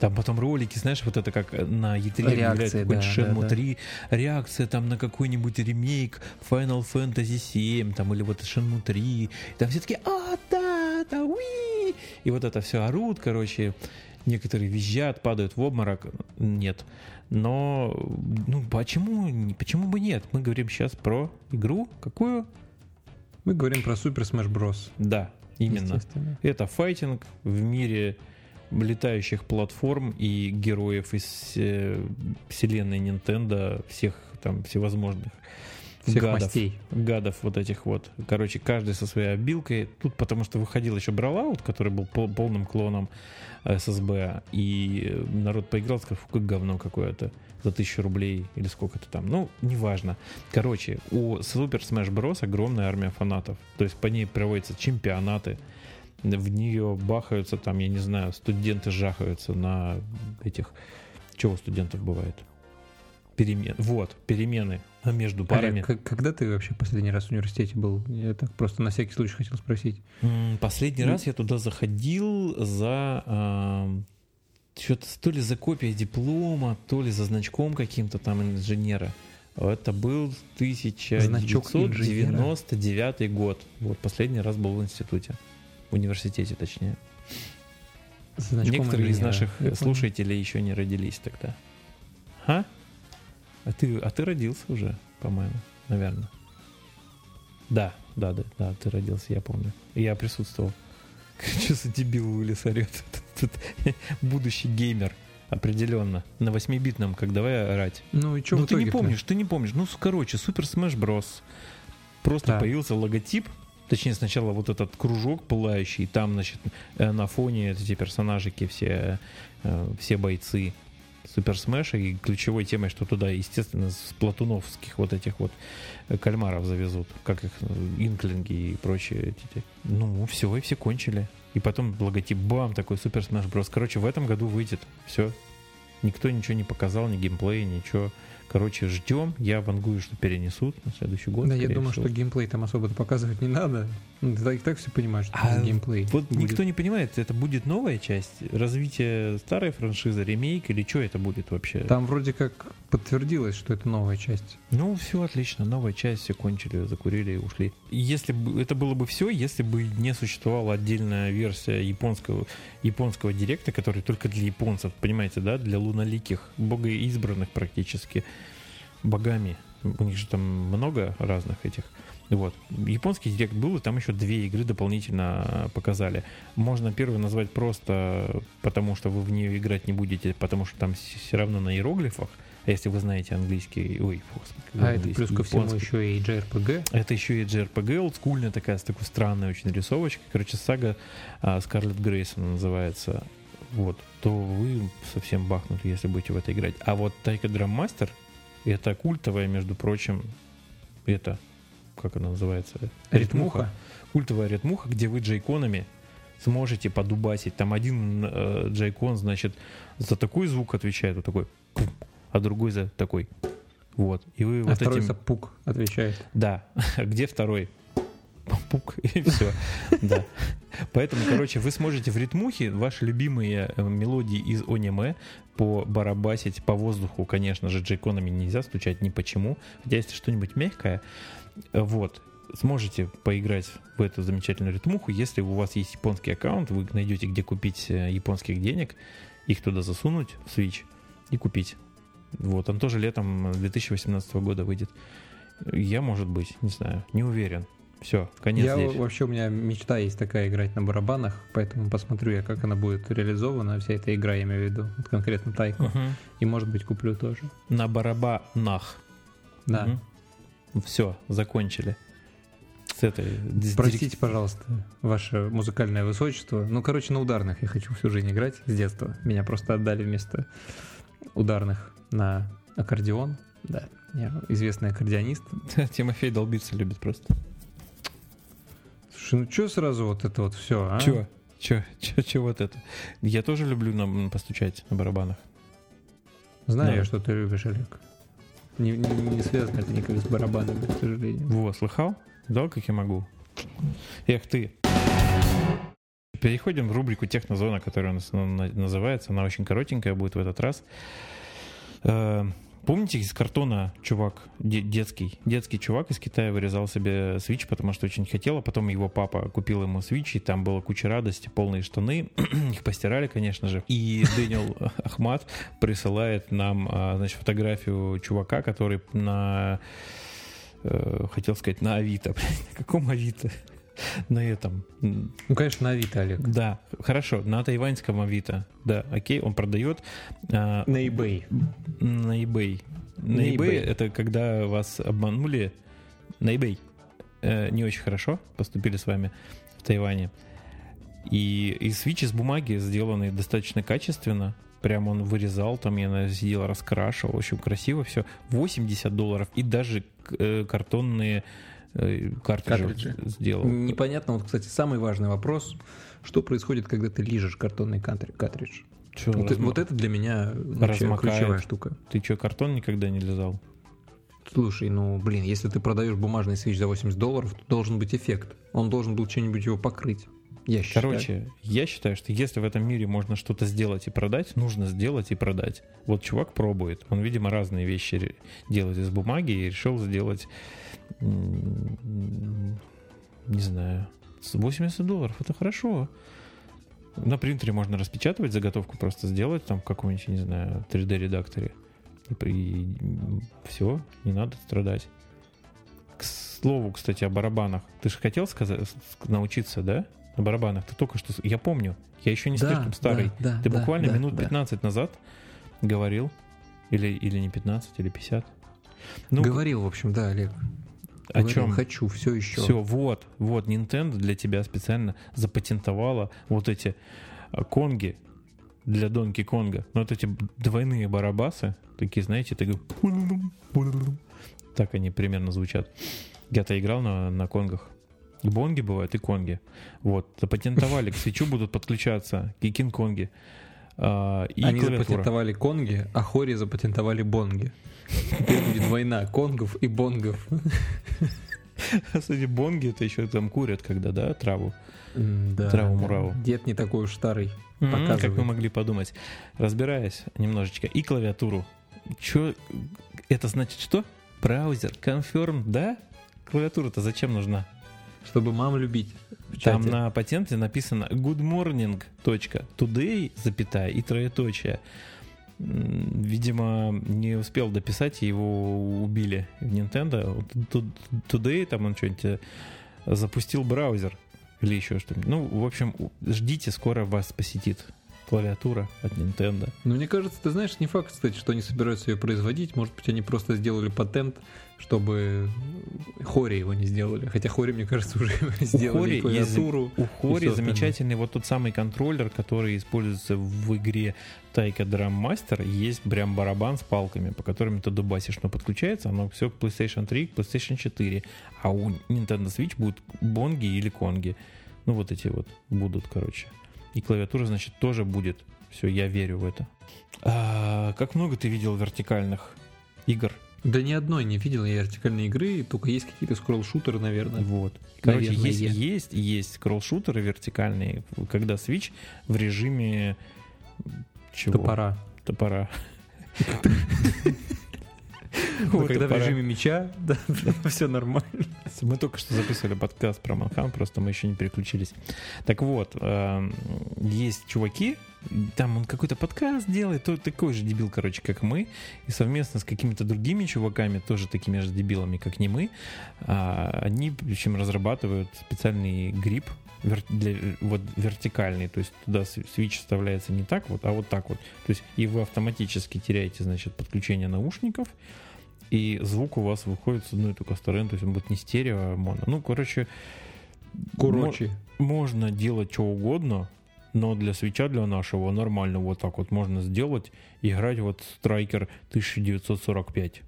Там потом ролики, знаешь, вот это как на E3 Реакции, объявляют какой-нибудь да, Shenmue да, да. 3, реакция там на какой-нибудь ремейк Final Fantasy 7, там, или вот Shenmue 3, и там все такие, а, да, да, уи! И вот это все орут, короче, некоторые визжат, падают в обморок, нет. Но, ну, почему, почему бы нет? Мы говорим сейчас про игру, какую? Мы говорим про Super Smash Bros. Да, именно. Это файтинг в мире летающих платформ и героев из э, вселенной Nintendo, всех там всевозможных Всех гадов, мастей. гадов вот этих вот. Короче, каждый со своей обилкой. Тут потому что выходил еще Brawlout, который был пол- полным клоном ССБ, и э, народ поиграл, сказал, фу, как говно какое-то за тысячу рублей или сколько то там. Ну, неважно. Короче, у Super Smash Bros. огромная армия фанатов. То есть по ней проводятся чемпионаты. В нее бахаются там, я не знаю, студенты жахаются на этих... Что у студентов бывает? Перемен. Вот, перемены между парами. Олег, когда ты вообще последний раз в университете был? Я так просто на всякий случай хотел спросить. Последний Ну- раз я туда заходил за что-то то ли за копией диплома, то ли за значком каким-то там инженера. Это был Значок 1999 год. Вот последний раз был в институте. В университете, точнее. Значком Некоторые из инженера. наших Я понял. слушателей еще не родились тогда. А? А ты, а ты родился уже, по-моему, наверное. Да, да, да, да, ты родился, я помню. Я присутствовал. Что за дебил вылез орет? Тут Будущий геймер. Определенно. На 8-битном, как давай орать. Ну и что ну ты не помнишь, ты не помнишь. Ну, короче, Super Smash Bros. Просто Да. появился логотип. Точнее, сначала вот этот кружок пылающий, там, значит, э, на фоне эти персонажики, все, э, все бойцы Супер Смэша, и ключевой темой, что туда, естественно, с платуновских вот этих вот э, кальмаров завезут, как их, э, инклинги и прочие эти. Ну, все, и все кончили. И потом логотип бам, такой Супер Smash Bros. Короче, в этом году выйдет. Все. Никто ничего не показал, ни геймплея, ничего. Короче, ждем. Я вангую, что перенесут на следующий год. Да, я думаю, всего. что геймплей там особо показывать не надо. Ну, да, и так все понимают, что А это геймплей. Вот будет. никто не понимает, это будет новая часть, развитие старой франшизы, ремейк или что это будет вообще? Там вроде как подтвердилось, что это новая часть. Ну, все отлично, новая часть, все кончили, закурили и ушли. Если бы это было бы все, если бы не существовала отдельная версия японского, японского директа, который только для японцев, понимаете, да, для луналиких, богоизбранных практически богами. У них же там много разных этих. Вот. Японский директ был, и там еще две игры дополнительно показали. Можно первую назвать просто потому, что вы в нее играть не будете, потому что там все равно на иероглифах. А если вы знаете английский, ой, фу, А это плюс ко всему японский. еще и JRPG. Это еще и JRPG, олдскульная такая, с такой странной очень рисовочкой. Короче, сага а, Скарлетт Грейсон называется. Вот. То вы совсем бахнуты, если будете в это играть. А вот Тайка Драм Мастер, это культовая, между прочим, это, как она называется? Ритмуха. Культовая ритмуха, где вы джейконами сможете подубасить. Там один э, джейкон, значит, за такой звук отвечает, вот такой, пум, а другой за такой. Вот. И вы А вот второй этим... за пук отвечает. Да. Где второй? пук, и все. Да. Поэтому, короче, вы сможете в ритмухе ваши любимые э, мелодии из аниме барабасить по воздуху, конечно же, джейконами нельзя стучать ни почему. Хотя если что-нибудь мягкое, вот, сможете поиграть в эту замечательную ритмуху. Если у вас есть японский аккаунт, вы найдете, где купить э, японских денег, их туда засунуть в Switch и купить. Вот, он тоже летом 2018 года выйдет. Я, может быть, не знаю, не уверен. Все, конец я речи. вообще у меня мечта есть такая играть на барабанах, поэтому посмотрю я, как она будет реализована, вся эта игра, я имею в виду, вот конкретно Тайку. Мгм. И может быть куплю тоже. На барабанах. Да. Все, закончили. С этой... с Простите, пожалуйста, ваше музыкальное высочество. Ну, короче, на ударных я хочу всю жизнь играть с детства. Меня просто отдали вместо ударных на аккордеон. Да, я известный аккордеонист. Тимофей долбиться любит просто. Слушай, ну что сразу вот это вот все, а? Че? Че? Че? Че вот это? Я тоже люблю нам постучать на барабанах. Знаю Да. я, что ты любишь, Олег. Не, не- не связано это никак с барабанами, к сожалению. Во, слыхал? Да, как я могу. Эх ты. Переходим в рубрику Технозона, которая у нас на- на- называется. Она очень коротенькая будет в этот раз. Помните, из картона чувак, де- детский, детский чувак из Китая вырезал себе свич, потому что очень хотел, а потом его папа купил ему свич, и там была куча радости, полные штаны, их постирали, конечно же. И Дэниел Ахмат присылает нам, а, значит, фотографию чувака, который на э, хотел сказать, на Авито. Блин, на каком Авито? На этом. Ну, конечно, на Авито, Олег. Да, хорошо, на тайваньском Авито. Да, окей, он продает а, На eBay. на eBay. На На eBay, eBay. это когда вас обманули на eBay. Э, не очень хорошо поступили с вами в Тайване. И, и свич из бумаги сделанный достаточно качественно. Прям он вырезал, там я наверное, сидел, раскрашивал. В общем, красиво все. 80 долларов. И даже э, картонные картриджи, Картриджи. сделал. Непонятно, вот, кстати, самый важный вопрос. Что происходит, когда ты лижешь картонный картридж? Чё, Вот, разма- вот это для меня вообще Размокает. ключевая штука. Ты что, картон никогда не лизал? Слушай, ну, блин, если ты продаешь бумажный свич за 80 долларов, то должен быть эффект. Он должен был что-нибудь его покрыть. Я считаю. Короче, я считаю, что если в этом мире можно что-то сделать и продать, нужно сделать и продать. Вот чувак пробует. Он, видимо, разные вещи делает из бумаги и решил сделать, не знаю, с 80 долларов. Это хорошо. На принтере можно распечатывать заготовку, просто сделать там в каком-нибудь, не знаю, 3D-редакторе. И, все, не надо страдать. К слову, кстати, о барабанах. Ты же хотел сказать, научиться, да? На барабанах. Ты только что... Я помню. Я еще не Да, слишком старый. да, да, Ты да, буквально да, минут да. 15 назад говорил. Или, или не 15, или 50. Ну, Говорил, в общем, да, Олег. о Говорил, чем? Хочу, все еще. Все, вот, вот, Nintendo для тебя специально запатентовала вот эти а, конги для Донки Конга. Ну, вот эти двойные барабасы, такие, знаете, такие... Так они примерно звучат. Я-то играл на, на конгах. И бонги бывают, и конги. Вот, запатентовали, к свечу будут подключаться и кинг-конги. а, и Они клавиатура. запатентовали конги, а Хори запатентовали бонги. Теперь будет война конгов и бонгов. Кстати, бонги это еще там курят, когда, да, траву. Да, Траву-мураву. да. Дед не такой уж старый. Как вы могли подумать. Разбираясь немножечко. И клавиатуру. Че, это значит что? Браузер, confirm, да? Клавиатура-то зачем нужна? Чтобы мам любить. Там чате. на патенте написано good morning, точка, today, запятая, и троеточие. Видимо, не успел дописать, и его убили в Nintendo. Today там он что-нибудь э, запустил браузер или еще что-нибудь. Ну, в общем, ждите, скоро вас посетит клавиатура от Nintendo. Но мне кажется, ты знаешь, не факт, кстати, что они собираются ее производить. Может быть, они просто сделали патент, чтобы Хори его не сделали. Хотя Хори, мне кажется, уже сделали Хори есть клавиатуру. У Хори остальное. замечательный вот тот самый контроллер, который используется в игре Taika Drum Master. Есть прям барабан с палками, по которым ты дубасишь, но подключается оно все к PlayStation 3, к PlayStation 4. А у Nintendo Switch будут бонги или конги. Ну вот эти вот будут, короче. И клавиатура, значит, тоже будет. Все, я верю в это. А, как много ты видел вертикальных игр Да ни одной не видел я вертикальной игры, только есть какие-то скролл-шутеры, наверное. Вот. Короче, Наверное. есть, есть, есть скролл-шутеры вертикальные, когда Switch в режиме чего? Топора. Топора. Вот когда в режиме меча, да, все нормально. Мы только что записывали подкаст про Манхан, просто мы еще не переключились. Так вот, эм, есть чуваки, там он какой-то подкаст делает, то- такой же дебил, короче, как мы, и совместно с какими-то другими чуваками, тоже такими же дебилами, как не мы, а, они, общем, разрабатывают специальный грипп, вер- для, вот вертикальный, то есть туда свич вставляется не так вот, а вот так вот. То есть и вы автоматически теряете, значит, подключение наушников, и звук у вас выходит с одной только стороны, то есть он будет не стерео, а моно. Ну, короче, Короче. мо- можно делать что угодно, но для свеча для нашего нормально вот так вот можно сделать, играть вот Striker 1945.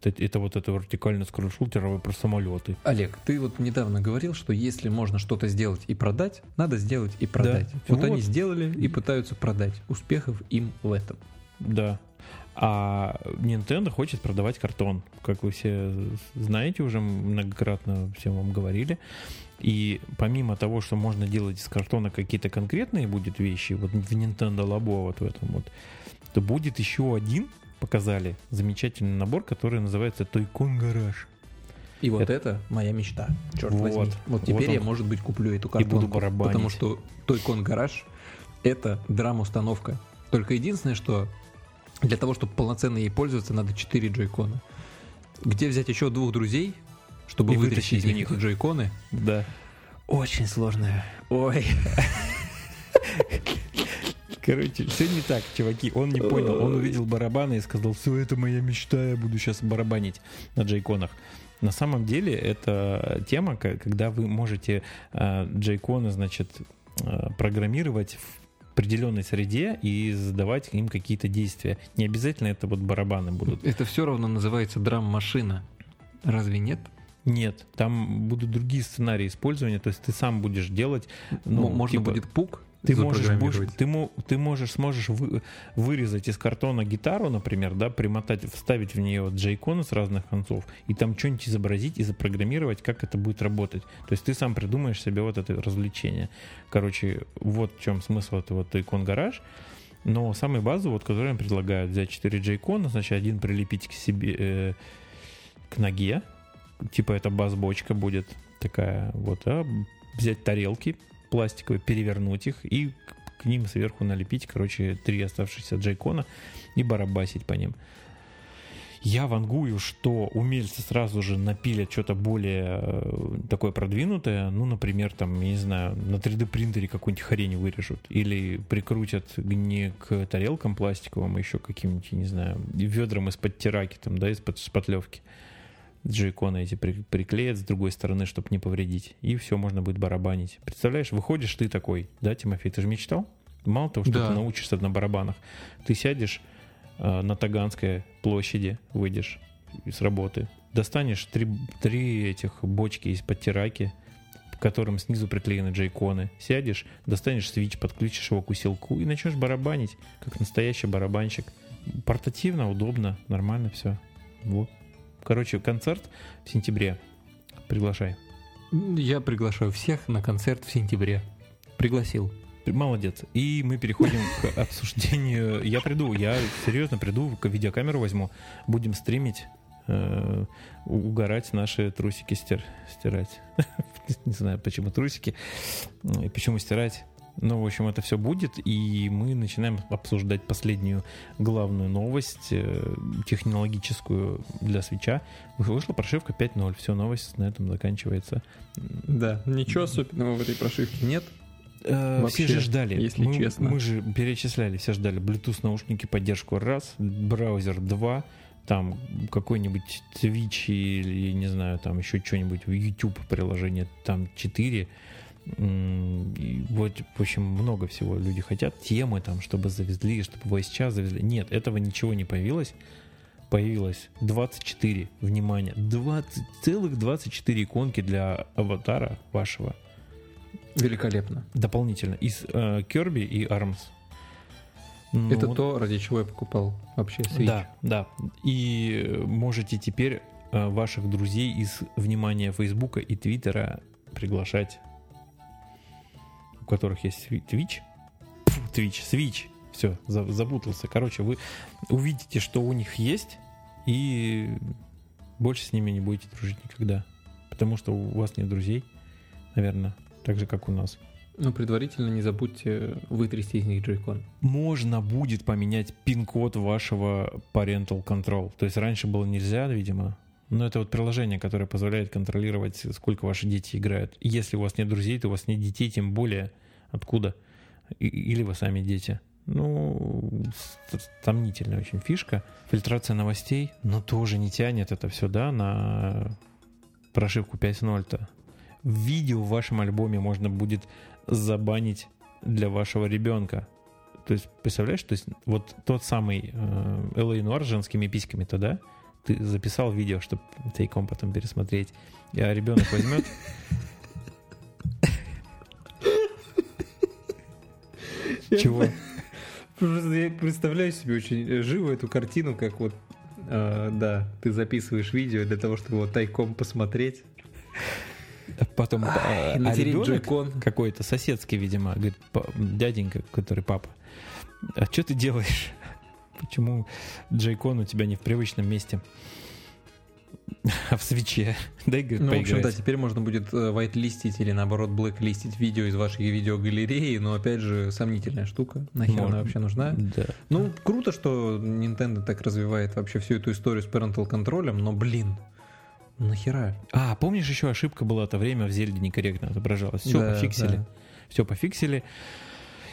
Это, это вот это вертикальный скролл-шутеровый про самолеты. Олег, ты вот недавно говорил, что если можно что-то сделать и продать, надо сделать и продать. Вот, Вот. они сделали и пытаются продать. Успехов им в этом. Да. А Nintendo хочет продавать картон. Как вы все знаете, уже многократно всем вам говорили. И помимо того, что можно делать из картона какие-то конкретные будет вещи, вот в Nintendo Labo вот в этом вот, то будет еще один, показали, замечательный набор, который называется Toy-Con Garage. И вот Это- это, моя мечта. Черт Вот. возьми. Вот теперь Вот он. я, может быть, куплю эту И картонку. буду барабанить. Потому что Тойкон Гараж это драм-установка. Только единственное, что для того, чтобы полноценно ей пользоваться, надо 4 джойкона. Где взять еще двух друзей, чтобы И вытащить из них джойконы? Да. Очень сложно. Ой. Короче, все не так, чуваки. Он не понял. Он увидел барабаны и сказал, все, это моя мечта, я буду сейчас барабанить на джейконах. На самом деле это тема, когда вы можете э, джейконы, значит, э, программировать в определенной среде и задавать им какие-то действия. Не обязательно это вот барабаны будут. Это все равно называется драм-машина. Разве нет? Нет, там будут другие сценарии использования, то есть ты сам будешь делать. ну, Можно типа, будет пук Ты можешь, запрограммировать. ты, ты можешь, сможешь вы- вырезать из картона гитару, например, да, примотать, вставить в нее джейконы с разных концов, и там что-нибудь изобразить и запрограммировать, как это будет работать. То есть ты сам придумаешь себе вот это развлечение. Короче, вот в чем смысл этого Toycon гараж. Но самый базовый, вот, который я предлагаю, взять 4 джейкона, значит, один прилепить к себе, э, к ноге, типа это бас-бочка будет такая, вот, а взять тарелки пластиковые, перевернуть их и к- ним сверху налепить, короче, три оставшихся джейкона и барабасить по ним. Я вангую, что умельцы сразу же напилят что-то более э, такое продвинутое, ну, например, там, я не знаю, на 3D принтере какую-нибудь хрень вырежут, или прикрутят не к тарелкам пластиковым, а еще каким-нибудь, не знаю, ведрам из-под тираки, там, да, из-под шпатлевки. Джейконы эти при- приклеят с другой стороны, чтобы не повредить. И все, можно будет барабанить. Представляешь, выходишь ты такой, да, Тимофей, ты же мечтал? Мало того, что Да. ты научишься на барабанах, ты сядешь э, на Таганской площади, выйдешь с работы, достанешь три, три этих бочки из-под тираки, к которым снизу приклеены джейконы, сядешь, достанешь свич, подключишь его к усилку и начнешь барабанить, как настоящий барабанщик. Портативно, удобно, нормально все. Вот. Короче, концерт в сентябре. Приглашай. Я приглашаю всех на концерт в сентябре. Пригласил. Молодец. И мы переходим к обсуждению. Я приду, я серьезно приду, видеокамеру возьму. Будем стримить, э, угорать, наши трусики стир, стирать. Не знаю, почему трусики, и почему стирать. Ну, в общем, это все будет, и мы начинаем обсуждать последнюю главную новость, э, технологическую для свеча. Вышла прошивка 5.0, все, новость на этом заканчивается. Да, ничего особенного в этой прошивке нет. Э, Вообще, все же ждали. если мы, честно. мы же перечисляли, все ждали. Bluetooth наушники поддержку раз, браузер 2, там какой-нибудь Twitch или, не знаю, там еще что-нибудь, YouTube приложение, там 4. Вот, в общем, много всего люди хотят. Темы там, чтобы завезли, чтобы VSChat завезли. Нет, этого ничего не появилось. Появилось 24, внимание, 20, целых 24 иконки для аватара вашего Великолепно. дополнительно из э, Kirby и Arms. Ну, Это то, ради чего я покупал вообще Switch. Да, да. И можете теперь э, ваших друзей из внимания Фейсбука и Твиттера приглашать, которых есть Twitch. Twitch, Switch. Все, запутался. Короче, вы увидите, что у них есть, и больше с ними не будете дружить никогда. Потому что у вас нет друзей, наверное, так же, как у нас. Ну, предварительно не забудьте вытрясти из них джойкон. Можно будет поменять пин-код вашего Parental Control. То есть раньше было нельзя, видимо. Но это вот приложение, которое позволяет контролировать, сколько ваши дети играют. Если у вас нет друзей, то у вас нет детей, тем более. Откуда? Или вы сами дети. Ну, сомнительная очень фишка. Фильтрация новостей, но тоже не тянет это все, да, на прошивку 5.0-то. Видео в вашем альбоме можно будет забанить для вашего ребенка. То есть, представляешь, то есть вот тот самый э, Noir с женскими письками-то, да? Ты записал видео, чтобы тайком потом пересмотреть. А ребенок возьмет... Чего? Просто я представляю себе очень живо эту картину, как вот, э, да, ты записываешь видео для того, чтобы его тайком посмотреть. Потом а, а ребенок какой-то соседский, видимо, говорит, дяденька, который папа, а что ты делаешь? Почему Джейкон у тебя не в привычном месте? А в свече. Дай, говорит, Ну, в общем, да, теперь можно будет вайт-листить или, наоборот, блэк-листить видео из вашей видеогалереи, но, опять же, сомнительная штука. Нахер Может, она вообще нужна? Да. Ну, круто, что Nintendo так развивает вообще всю эту историю с parental контролем, но, блин, Нахера? А, помнишь, еще ошибка была то время в Зельде некорректно отображалась. Все да, пофиксили. Да. Все пофиксили.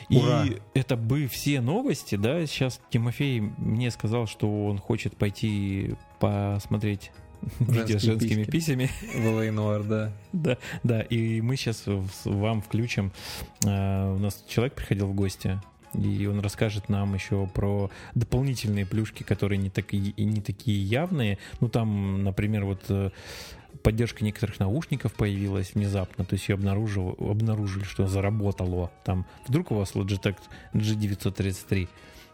Ура. И это бы все новости, да, сейчас Тимофей мне сказал, что он хочет пойти посмотреть видео с женскими писями. Валейнуар, да. да. Да, и мы сейчас вам включим. А, у нас человек приходил в гости, и он расскажет нам еще про дополнительные плюшки, которые не такие, не такие явные. Ну, там, например, вот э, поддержка некоторых наушников появилась внезапно, то есть ее обнаружил, обнаружили, что заработало. Там вдруг у вас Logitech G933,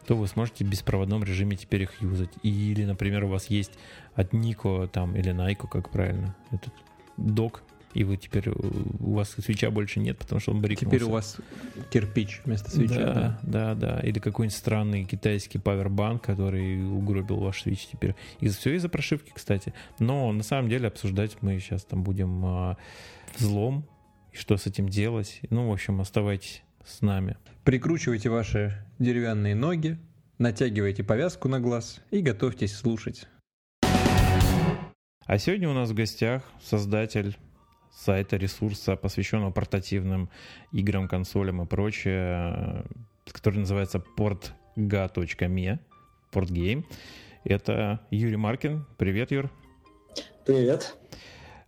то вы сможете в беспроводном режиме теперь их юзать. Или, например, у вас есть от Нико там, или Найко, как правильно, этот док и вы теперь э, у вас свеча больше нет, потому что он барикнулся. Теперь у вас кирпич вместо свечи. Да, да, да. да. Или какой-нибудь странный китайский павербанк, который угробил ваш свеч теперь. И все из-за прошивки, кстати. Но на самом деле обсуждать мы сейчас там будем а, взлом и что с этим делать. Ну, в общем, оставайтесь с нами. Прикручивайте ваши деревянные ноги, натягивайте повязку на глаз и готовьтесь слушать. А сегодня у нас в гостях создатель сайта, ресурса, посвященного портативным играм, консолям и прочее, который называется portga.me, portgame. Это Юрий Маркин. Привет, Юр. Привет.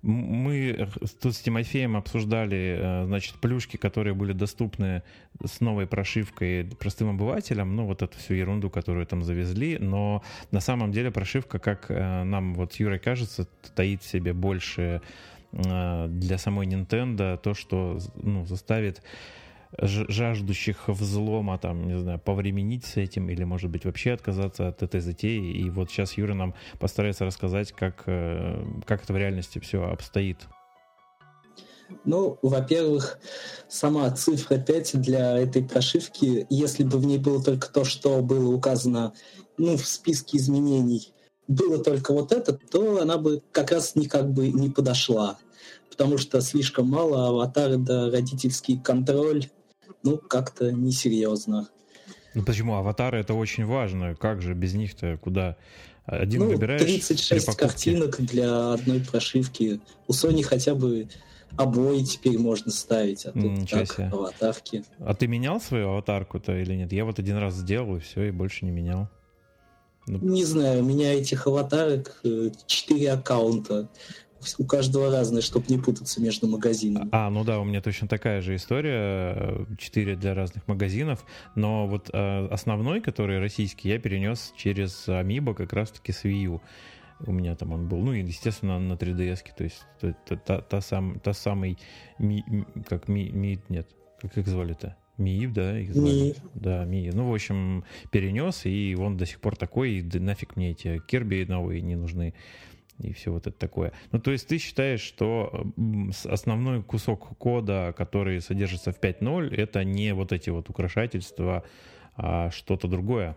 Мы тут с Тимофеем обсуждали, э, значит, плюшки, которые были доступны с новой прошивкой простым обывателям, ну, вот эту всю ерунду, которую там завезли, но на самом деле прошивка, как э, нам вот Юрой кажется, таит в себе больше Э, для самой Nintendo то, что ну, заставит жаждущих взлома, там, не знаю, повременить с этим или, может быть, вообще отказаться от этой затеи. И вот сейчас Юра нам постарается рассказать, как, э, как это в реальности все обстоит. Ну, во-первых, сама цифра 5 для этой прошивки, если бы в ней было только то, что было указано ну, в списке изменений, было только вот это, то она бы как раз никак бы не подошла. Потому что слишком мало аватары да родительский контроль, ну, как-то несерьезно. Ну почему? Аватары это очень важно. Как же без них-то куда? Один ну, выбираешь 36 картинок для одной прошивки. У Sony хотя бы обои теперь можно ставить, а тут Ничего так, себе. аватарки. А ты менял свою аватарку-то или нет? Я вот один раз сделал, и все, и больше не менял. Ну... Не знаю, у меня этих аватарок э, четыре аккаунта. У каждого разное, чтобы не путаться между магазинами. А, ну да, у меня точно такая же история. Э, четыре для разных магазинов. Но вот э, основной, который российский, я перенес через Amiibo как раз-таки с Wii U. У меня там он был, ну и, естественно, на 3DS, то есть та, та, та, сам, та самый, ми, как ми, ми, нет, как их звали-то? МИИ, да? Их МИИ. Да, МИИ. Ну, в общем, перенес, и он до сих пор такой, и да нафиг мне эти Керби новые не нужны. И все вот это такое. Ну, то есть ты считаешь, что основной кусок кода, который содержится в 5.0, это не вот эти вот украшательства, а что-то другое?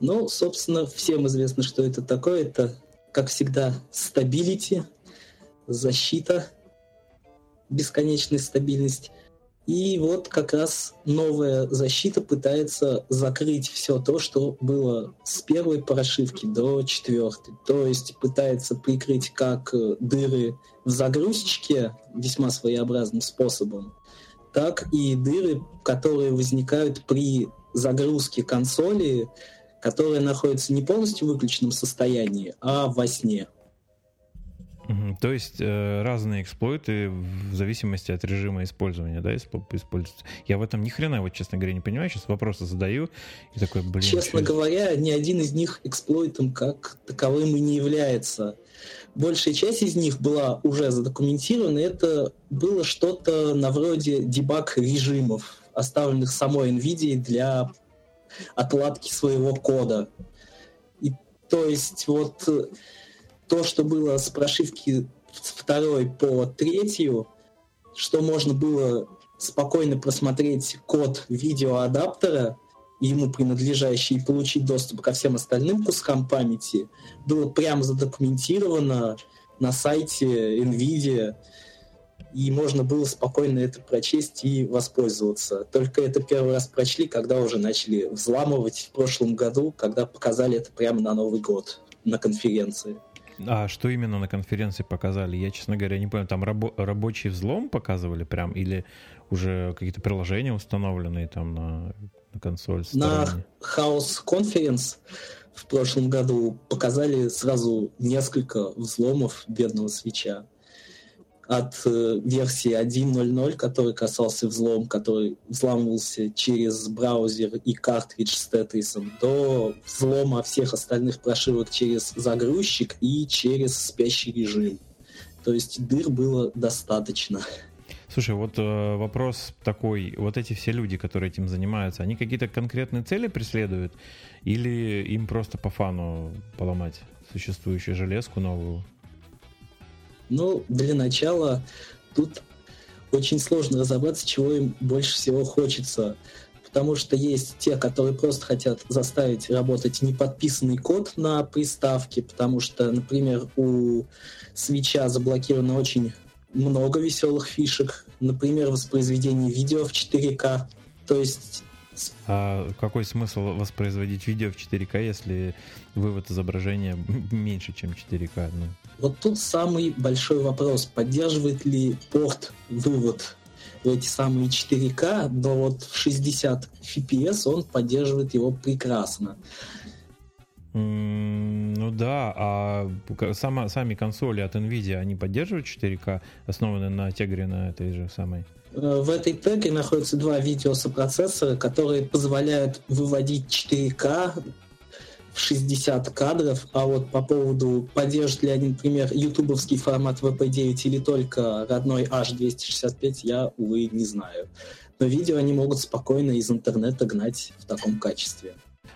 Ну, собственно, всем известно, что это такое. Это, как всегда, стабилити, защита, бесконечная стабильность. И вот как раз новая защита пытается закрыть все то, что было с первой прошивки до четвертой. То есть пытается прикрыть как э, дыры в загрузчике весьма своеобразным способом, так и дыры, которые возникают при загрузке консоли, которая находится не полностью в выключенном состоянии, а во сне. То есть э, разные эксплойты в зависимости от режима использования, да, используются. Я в этом ни хрена, вот, честно говоря, не понимаю. Сейчас вопросы задаю и такой, блин. Честно что... говоря, ни один из них эксплойтом как таковым и не является. Большая часть из них была уже задокументирована. Это было что-то на вроде дебаг режимов, оставленных самой NVIDIA для отладки своего кода. И то есть вот то, что было с прошивки второй по третью, что можно было спокойно просмотреть код видеоадаптера, ему принадлежащий, и получить доступ ко всем остальным кускам памяти, было прямо задокументировано на сайте NVIDIA, и можно было спокойно это прочесть и воспользоваться. Только это первый раз прочли, когда уже начали взламывать в прошлом году, когда показали это прямо на Новый год на конференции. А что именно на конференции показали? Я, честно говоря, не понял. Там рабо- рабочий взлом показывали прям или уже какие-то приложения установленные там на, на консоль? На House Conference в прошлом году показали сразу несколько взломов бедного свеча от э, версии 1.0.0, который касался взлом, который взламывался через браузер и картридж с Тетрисом, до взлома всех остальных прошивок через загрузчик и через спящий режим. То есть дыр было достаточно. Слушай, вот э, вопрос такой, вот эти все люди, которые этим занимаются, они какие-то конкретные цели преследуют или им просто по фану поломать существующую железку новую? Ну, для начала тут очень сложно разобраться, чего им больше всего хочется. Потому что есть те, которые просто хотят заставить работать неподписанный код на приставке, потому что, например, у свеча заблокировано очень много веселых фишек, например, воспроизведение видео в 4К. То есть а какой смысл воспроизводить видео в 4К, если вывод изображения меньше, чем 4К? Ну. Вот тут самый большой вопрос, поддерживает ли порт вывод в эти самые 4К, но вот в 60 FPS он поддерживает его прекрасно. Ну да, а сама, сами консоли от NVIDIA, они поддерживают 4К, основанные на тегре на этой же самой? Э, в этой теге находятся два видеосопроцессора, которые позволяют выводить 4К в 60 кадров, а вот по поводу поддержит ли они, например, ютубовский формат VP9 или только родной H265, я, увы, не знаю. Но видео они могут спокойно из интернета гнать в таком качестве.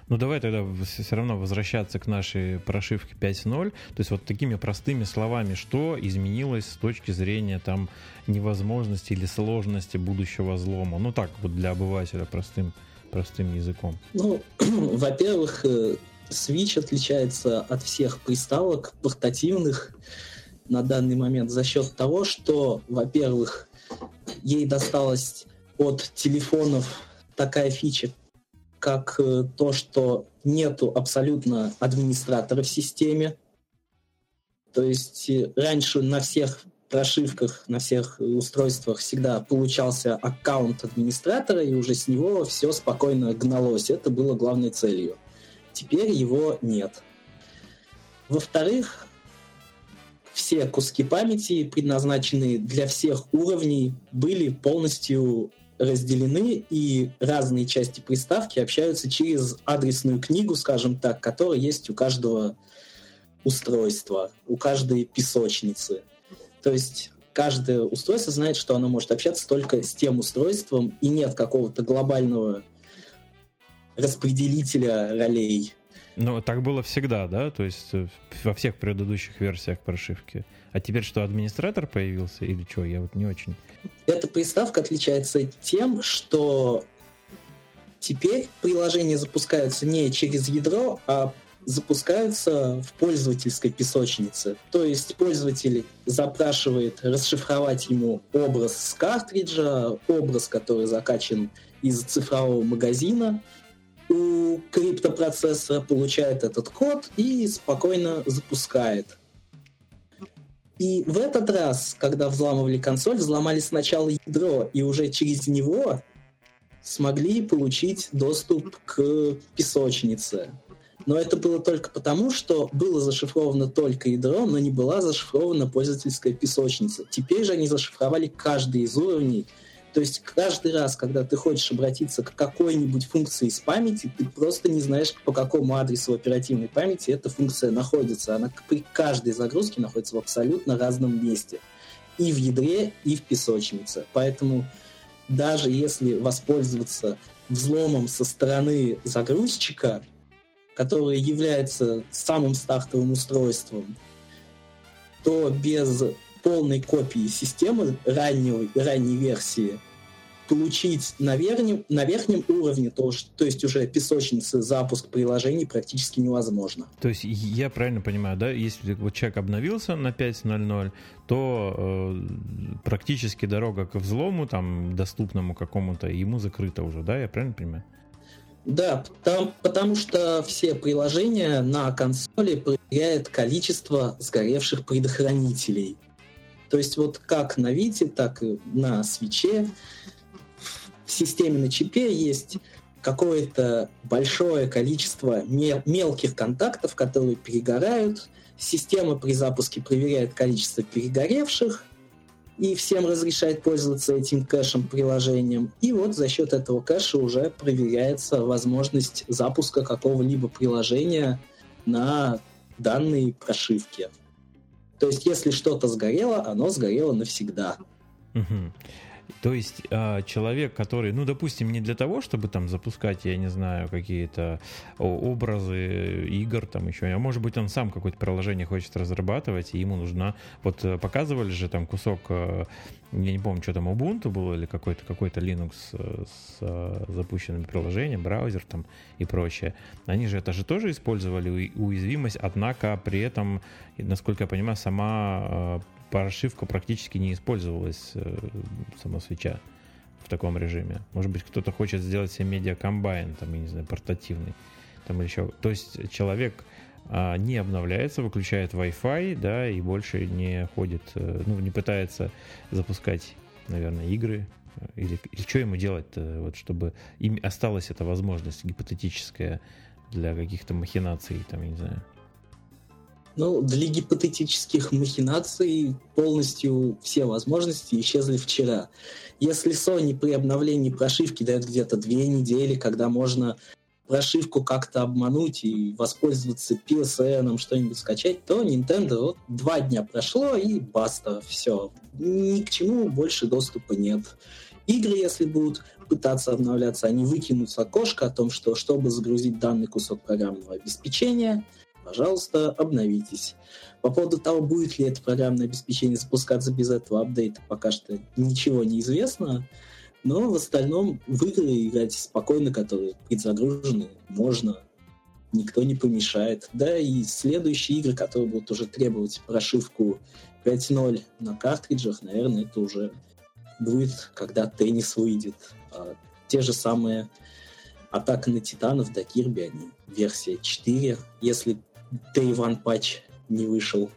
Ну давай тогда все равно возвращаться к нашей прошивке 5.0. То есть вот такими простыми словами, что изменилось с точки зрения там невозможности или сложности будущего взлома? Ну так вот для обывателя простым, простым языком. Ну, во-первых, э, Switch отличается от всех приставок портативных на данный момент за счет того, что, во-первых, ей досталась от телефонов такая фича, как э, то, что нету абсолютно администратора в системе. То есть э, раньше на всех прошивках, на всех устройствах всегда получался аккаунт администратора, и уже с него все спокойно гналось. Это было главной целью. Теперь его нет. Во-вторых, все куски памяти, предназначенные для всех уровней, были полностью разделены, и разные части приставки общаются через адресную книгу, скажем так, которая есть у каждого устройства, у каждой песочницы. То есть каждое устройство знает, что оно может общаться только с тем устройством, и нет какого-то глобального распределителя ролей. Ну, так было всегда, да? То есть э, во всех предыдущих версиях прошивки. А теперь что, администратор появился или что? Я вот не очень... Эта приставка отличается тем, что теперь приложения запускаются не через ядро, а запускаются в пользовательской песочнице. То есть пользователь запрашивает расшифровать ему образ с картриджа, образ, который закачан из цифрового магазина, у криптопроцессора получает этот код и спокойно запускает. И в этот раз, когда взламывали консоль, взломали сначала ядро, и уже через него смогли получить доступ к песочнице. Но это было только потому, что было зашифровано только ядро, но не была зашифрована пользовательская песочница. Теперь же они зашифровали каждый из уровней, то есть каждый раз, когда ты хочешь обратиться к какой-нибудь функции из памяти, ты просто не знаешь, по какому адресу в оперативной памяти эта функция находится. Она при каждой загрузке находится в абсолютно разном месте. И в ядре, и в песочнице. Поэтому даже если воспользоваться взломом со стороны загрузчика, который является самым стартовым устройством, то без полной копии системы раннего, ранней версии получить на верхнем, на верхнем уровне, то, то есть уже песочницы запуск приложений практически невозможно. То есть я правильно понимаю, да, если вот человек обновился на 5.0.0, то э, практически дорога к взлому, там, доступному какому-то, ему закрыта уже, да, я правильно понимаю? Да, там, потому что все приложения на консоли проверяют количество сгоревших предохранителей. То есть вот как на Вите, так и на свече в системе на чипе есть какое-то большое количество мелких контактов, которые перегорают. Система при запуске проверяет количество перегоревших и всем разрешает пользоваться этим кэшем приложением. И вот за счет этого кэша уже проверяется возможность запуска какого-либо приложения на данной прошивке. То есть, если что-то сгорело, оно сгорело навсегда. Угу. То есть а, человек, который, ну, допустим, не для того, чтобы там запускать, я не знаю, какие-то образы игр, там еще, а может быть, он сам какое-то приложение хочет разрабатывать, и ему нужна, вот э, показывали же там кусок, э, я не помню, что там, Ubuntu было, или какой-то какой Linux э, с запущенным приложением, браузер там и прочее. Они же это же тоже использовали уязвимость, однако при этом, насколько я понимаю, сама прошивка практически не использовалась э, сама свеча в таком режиме. Может быть, кто-то хочет сделать себе медиа-комбайн, там, я не знаю, портативный. Там или еще. То есть человек а, не обновляется, выключает Wi-Fi, да, и больше не ходит, э, ну, не пытается запускать, наверное, игры. Или, или что ему делать вот, чтобы им осталась эта возможность гипотетическая для каких-то махинаций, там, я не знаю. Ну, для гипотетических махинаций полностью все возможности исчезли вчера. Если Sony при обновлении прошивки дает где-то две недели, когда можно прошивку как-то обмануть и воспользоваться PSN, что-нибудь скачать, то Nintendo вот два дня прошло и баста, все. Ни к чему больше доступа нет. Игры, если будут пытаться обновляться, они выкинут окошко о том, что чтобы загрузить данный кусок программного обеспечения – пожалуйста, обновитесь. По поводу того, будет ли это программное обеспечение запускаться без этого апдейта, пока что ничего не известно. Но в остальном в игры играть спокойно, которые предзагружены, можно. Никто не помешает. Да, и следующие игры, которые будут уже требовать прошивку 5.0 на картриджах, наверное, это уже будет, когда теннис выйдет. А те же самые Атака на Титанов до Кирби, они версия 4. Если Day One патч не вышел.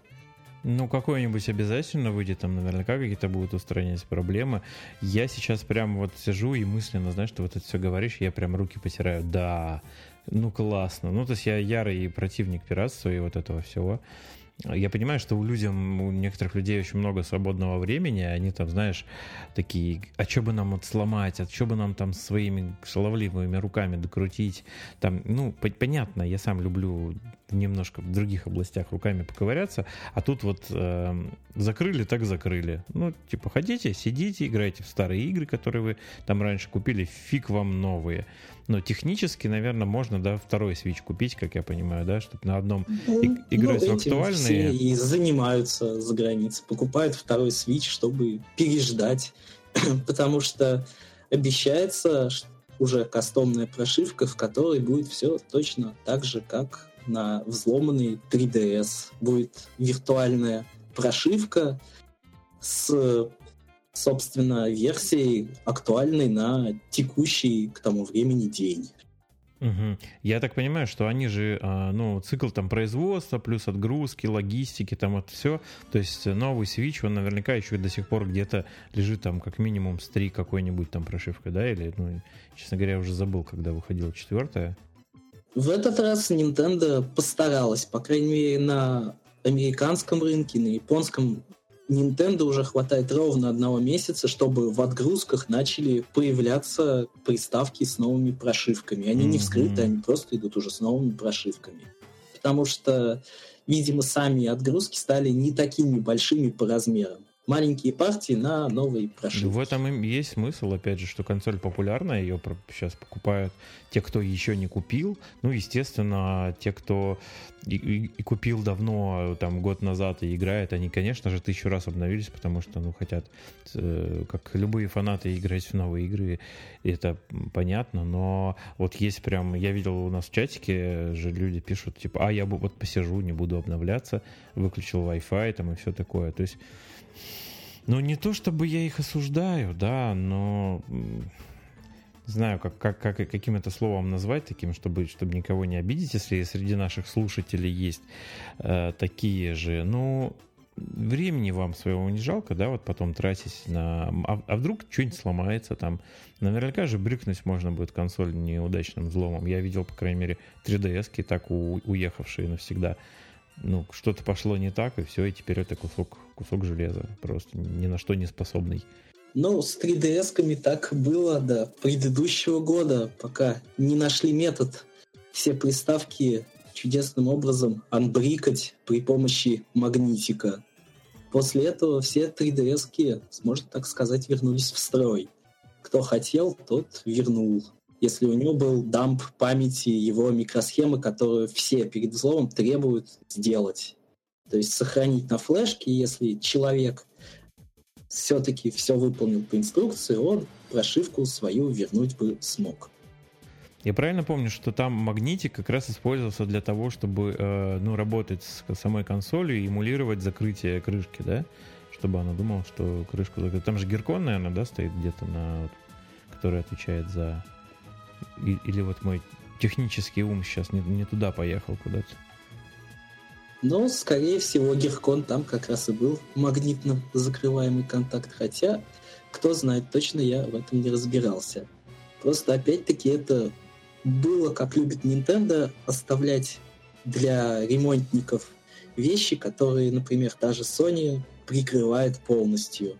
Ну, какой-нибудь обязательно выйдет, там наверняка какие-то будут устранять проблемы. Я сейчас прям вот сижу и мысленно, знаешь, что вот это все говоришь, я прям руки потираю. Да, ну классно. Ну, то есть я ярый противник пиратства и вот этого всего. Я понимаю, что у людям, у некоторых людей очень много свободного времени, они там, знаешь, такие, а что бы нам вот сломать, а что бы нам там своими шаловливыми руками докрутить, там, ну, понятно, я сам люблю немножко в других областях руками поковыряться, а тут вот э, закрыли, так закрыли. Ну, типа, хотите, сидите, играйте в старые игры, которые вы там раньше купили, фиг вам новые. Но технически, наверное, можно, да, второй Switch купить, как я понимаю, да, чтобы на одном Ну, играть ну, в этим актуальные. все и занимаются за границей. Покупают второй Switch, чтобы переждать. Потому что обещается ш- уже кастомная прошивка, в которой будет все точно так же, как на взломанный 3DS. Будет виртуальная прошивка с, собственно, версией актуальной на текущий к тому времени день. Мгм. Я так понимаю, что они же, а, ну, цикл там производства, плюс отгрузки, логистики, там это все. То есть новый Switch, он наверняка еще до сих пор где-то лежит там как минимум с 3 какой-нибудь там прошивкой, да? Или, ну, честно говоря, уже забыл, когда выходила четвертая. В этот раз Nintendo постаралась, по крайней мере, на американском рынке, на японском Nintendo уже хватает ровно одного месяца, чтобы в отгрузках начали появляться приставки с новыми прошивками. Они не Мгм. вскрыты, они просто идут уже с новыми прошивками. Потому что, видимо, сами отгрузки стали не такими большими по размерам. Маленькие партии на новые прошивки. В этом есть смысл, опять же, что консоль популярная, ее сейчас покупают те, кто еще не купил. Ну, естественно, те, кто и, и- и купил давно, там, год назад и играет, они, конечно же, тысячу раз обновились, потому что, ну, хотят, э, как любые фанаты, играть в новые игры, это понятно, но вот есть прям, я видел у нас в чатике же люди пишут, типа, а, я вот посижу, не буду обновляться, выключил Wi-Fi там и все такое, то есть ну, не то чтобы я их осуждаю, да, но знаю, как, как, как, каким это словом назвать, таким, чтобы, чтобы никого не обидеть, если среди наших слушателей есть э, такие же. Ну, времени вам своего не жалко, да, вот потом тратить на... А, а вдруг что-нибудь сломается там? Наверняка же брюкнуть можно будет консоль неудачным взломом. Я видел, по крайней мере, 3DS-ки так у- уехавшие навсегда. Ну, что-то пошло не так, и все, и теперь это кусок, кусок железа, просто ни на что не способный. Ну, с 3DS-ками так было до предыдущего года, пока не нашли метод все приставки чудесным образом анбрикать при помощи магнитика. После этого все 3DS-ки, можно так сказать, вернулись в строй. Кто хотел, тот вернул. Если у него был дамп памяти его микросхемы, которую все перед взломом требуют сделать. То есть сохранить на флешке, если человек все-таки все выполнил по инструкции, он прошивку свою вернуть бы смог. Я правильно помню, что там магнитик как раз использовался для того, чтобы э, ну, работать с самой консолью и эмулировать закрытие крышки, да? Чтобы она думала, что крышку закрыта. Там же геркон, наверное, да, стоит где-то на... вот, который отвечает за... или вот мой технический ум сейчас не, не туда поехал куда-то. Но, скорее всего, Геркон там как раз и был магнитно закрываемый контакт. Хотя, кто знает, точно я в этом не разбирался. Просто, опять-таки, это было, как любит Nintendo, оставлять для ремонтников вещи, которые, например, та же Sony прикрывает полностью.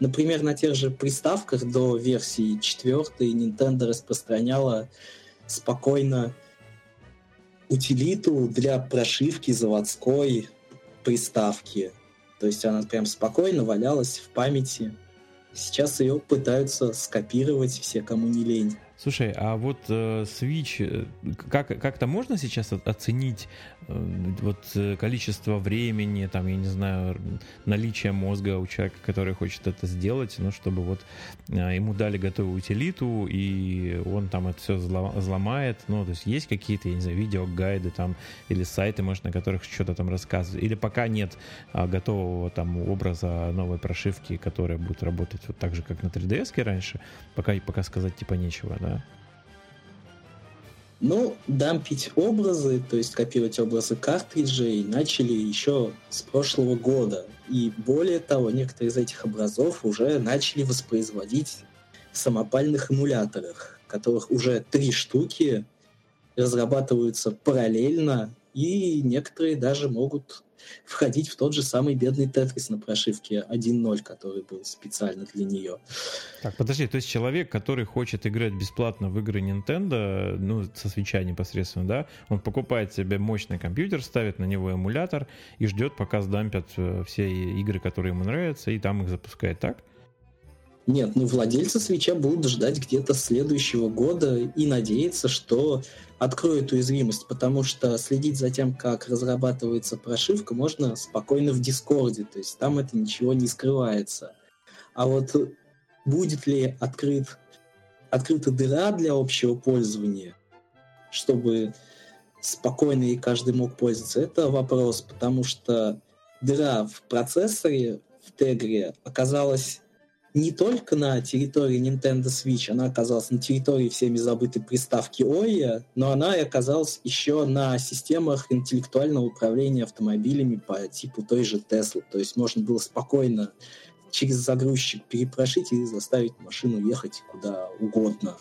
Например, на тех же приставках до версии 4 Nintendo распространяла спокойно утилиту для прошивки заводской приставки. То есть она прям спокойно валялась в памяти. Сейчас ее пытаются скопировать все, кому не лень. Слушай, а вот э, Switch, э, как, как-то можно сейчас оценить э, вот э, количество времени, там, я не знаю, наличие мозга у человека, который хочет это сделать, ну, чтобы вот э, ему дали готовую утилиту, и он там это все взломает, ну, то есть есть какие-то, я не знаю, видеогайды там, или сайты, может, на которых что-то там рассказывают, или пока нет а, готового там образа новой прошивки, которая будет работать вот так же, как на 3DS раньше, пока, пока сказать типа нечего, да? Ну, дампить образы, то есть копировать образы картриджей, начали еще с прошлого года. И более того, некоторые из этих образов уже начали воспроизводить в самопальных эмуляторах, которых уже три штуки разрабатываются параллельно и некоторые даже могут входить в тот же самый бедный Тетрис на прошивке 1.0, который был специально для нее. Так, подожди, то есть человек, который хочет играть бесплатно в игры Nintendo, ну, со свеча непосредственно, да, он покупает себе мощный компьютер, ставит на него эмулятор и ждет, пока сдампят э, все игры, которые ему нравятся, и там их запускает, так? Нет, ну владельцы свеча будут ждать где-то следующего года и надеяться, что откроют уязвимость, потому что следить за тем, как разрабатывается прошивка, можно спокойно в Дискорде, то есть там это ничего не скрывается. А вот будет ли открыт, открыта дыра для общего пользования, чтобы спокойно и каждый мог пользоваться, это вопрос, потому что дыра в процессоре в Тегре оказалась не только на территории Nintendo Switch, она оказалась на территории всеми забытой приставки OIA, но она и оказалась еще на системах интеллектуального управления автомобилями по типу той же Tesla. То есть можно было спокойно через загрузчик перепрошить и заставить машину ехать куда угодно.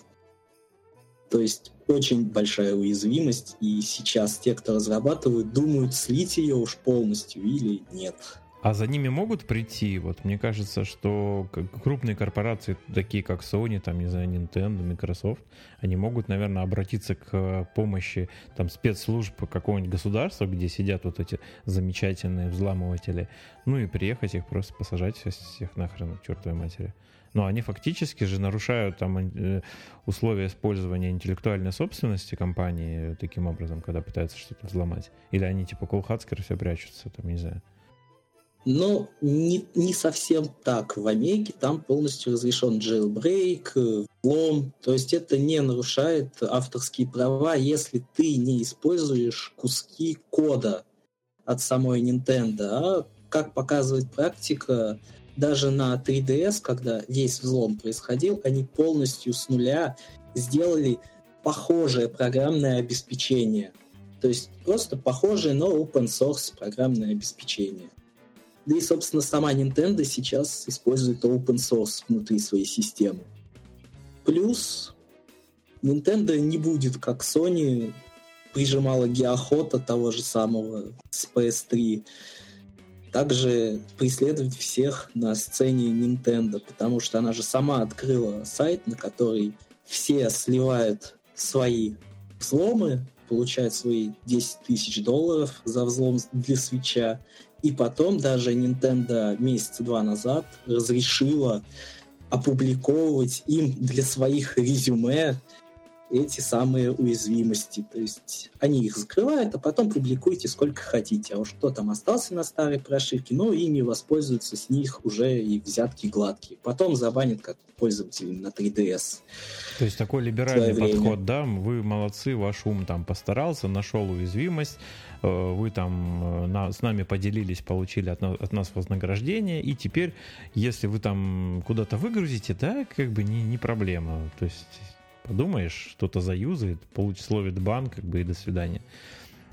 То есть очень большая уязвимость, и сейчас те, кто разрабатывают, думают, слить ее уж полностью или нет. А за ними могут прийти? Вот мне кажется, что крупные корпорации, такие как Sony, там, не знаю, Nintendo, Microsoft, они могут, наверное, обратиться к помощи там спецслужб какого-нибудь государства, где сидят вот эти замечательные взламыватели, ну и приехать их просто посажать всех нахрен к чертовой матери. Но они фактически же нарушают там э, условия использования интеллектуальной собственности компании таким образом, когда пытаются что-то взломать. Или они типа Колхацкер все прячутся, там, не знаю. Но не, не совсем так. В Омеге там полностью разрешен jailbreak, взлом. То есть это не нарушает авторские права, если ты не используешь куски кода от самой Nintendo. А как показывает практика, даже на 3DS, когда весь взлом происходил, они полностью с нуля сделали похожее программное обеспечение. То есть просто похожее, но open source программное обеспечение. Да и, собственно, сама Nintendo сейчас использует open source внутри своей системы. Плюс Nintendo не будет, как Sony, прижимала Геохота того же самого с PS3, также преследовать всех на сцене Nintendo, потому что она же сама открыла сайт, на который все сливают свои взломы, получают свои 10 тысяч долларов за взлом для свеча, и потом даже Nintendo месяца два назад разрешила опубликовывать им для своих резюме эти самые уязвимости. То есть они их закрывают, а потом публикуйте сколько хотите. А уж кто там остался на старой прошивке, ну, ими воспользуются с них уже и взятки гладкие. Потом забанят как пользователи на 3DS. То есть такой либеральный подход, да? Вы молодцы, ваш ум там постарался, нашел уязвимость, э, вы там э, на, с нами поделились, получили от, от нас вознаграждение, и теперь, если вы там куда-то выгрузите, да, как бы не, не проблема. То есть подумаешь, что-то заюзает, получит, словит бан, как бы и до свидания.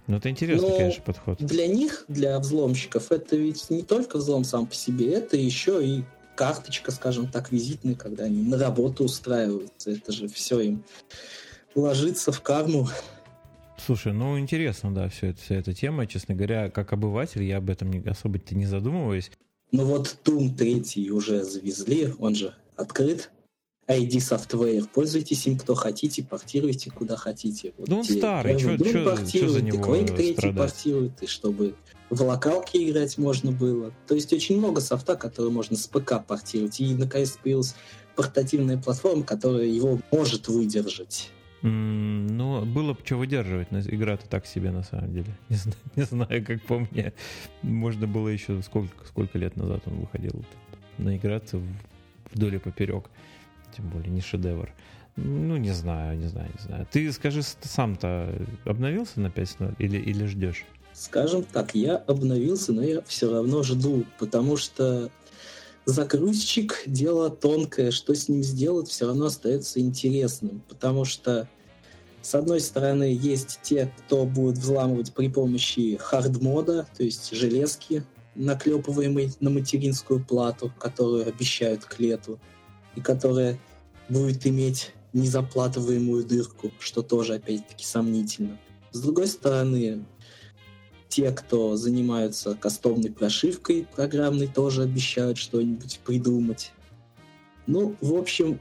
Ну, это интересный, Но конечно, подход. Для них, для взломщиков, это ведь не только взлом сам по себе, это еще и карточка, скажем так, визитная, когда они на работу устраиваются. Это же все им ложится в карму. Слушай, ну интересно, да, все это, вся эта тема. Честно говоря, как обыватель, я об этом не, особо-то не задумываюсь. Ну вот Doom 3 уже завезли, он же открыт. ID Software. Пользуйтесь им кто хотите, портируйте куда хотите. Вот ну он старый, что за него и Quake 3 страдать? портирует, и чтобы в локалке играть можно было. То есть очень много софта, который можно с ПК портировать. И наконец появилась портативная платформа, которая его может выдержать. Mm, ну, было бы что выдерживать. Игра-то так себе на самом деле. Не знаю, не знаю, как по мне. Можно было еще сколько, сколько лет назад он выходил. Наиграться вдоль и поперек. Тем более не шедевр. Ну, не знаю, не знаю, не знаю. Ты скажи, ты сам-то обновился на 5.0 или, или ждешь? Скажем так, я обновился, но я все равно жду, потому что загрузчик — дело тонкое, что с ним сделать, все равно остается интересным, потому что с одной стороны, есть те, кто будет взламывать при помощи хардмода, то есть железки, наклепываемой на материнскую плату, которую обещают к лету, и которая будет иметь незаплатываемую дырку, что тоже, опять-таки, сомнительно. С другой стороны, те, кто занимаются кастомной прошивкой программной, тоже обещают что-нибудь придумать. Ну, в общем,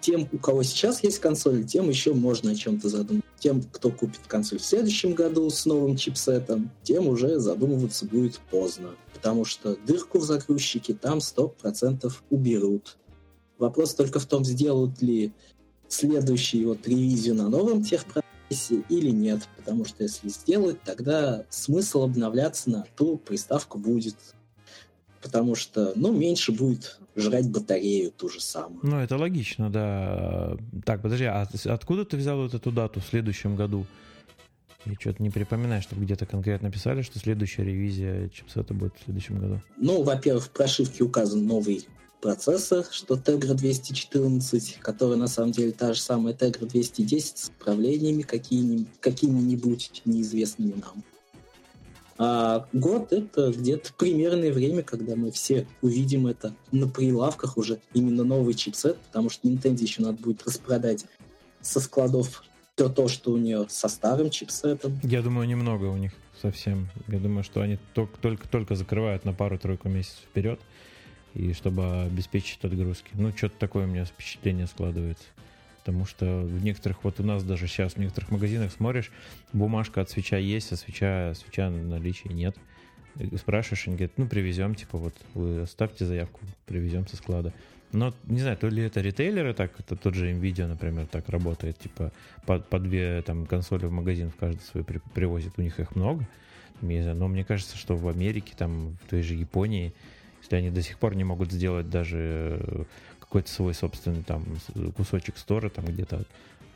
тем, у кого сейчас есть консоль, тем еще можно о чем-то задумать. Тем, кто купит консоль в следующем году с новым чипсетом, тем уже задумываться будет поздно. Потому что дырку в загрузчике там 100% уберут. Вопрос только в том, сделают ли следующую вот ревизию на новом техпроцессе или нет. Потому что если сделать, тогда смысл обновляться на ту приставку будет потому что, ну, меньше будет жрать батарею ту же самую. Ну, это логично, да. Так, подожди, а откуда ты взял вот эту дату в следующем году? Я что-то не припоминаю, чтобы где-то конкретно писали, что следующая ревизия чипсета будет в следующем году. Ну, во-первых, в прошивке указан новый процессор, что Tegra 214, который на самом деле та же самая Tegra 210 с управлениями какими-нибудь, какими-нибудь неизвестными нам. А год — это где-то примерное время, когда мы все увидим это на прилавках уже, именно новый чипсет, потому что Nintendo еще надо будет распродать со складов все то, что у нее со старым чипсетом. Я думаю, немного у них совсем. Я думаю, что они только-только закрывают на пару-тройку месяцев вперед, и чтобы обеспечить отгрузки. Ну, что-то такое у меня впечатление складывается потому что в некоторых, вот у нас даже сейчас в некоторых магазинах смотришь, бумажка от свеча есть, а свеча, свеча наличия нет. И спрашиваешь, они говорят, ну, привезем, типа, вот, вы оставьте заявку, привезем со склада. Но, не знаю, то ли это ритейлеры так, это тот же NVIDIA, например, так работает, типа, по, по две там консоли в магазин в каждый свой при, привозит, у них их много, не знаю, но мне кажется, что в Америке, там, в той же Японии, если они до сих пор не могут сделать даже какой-то свой собственный там кусочек стора, там где-то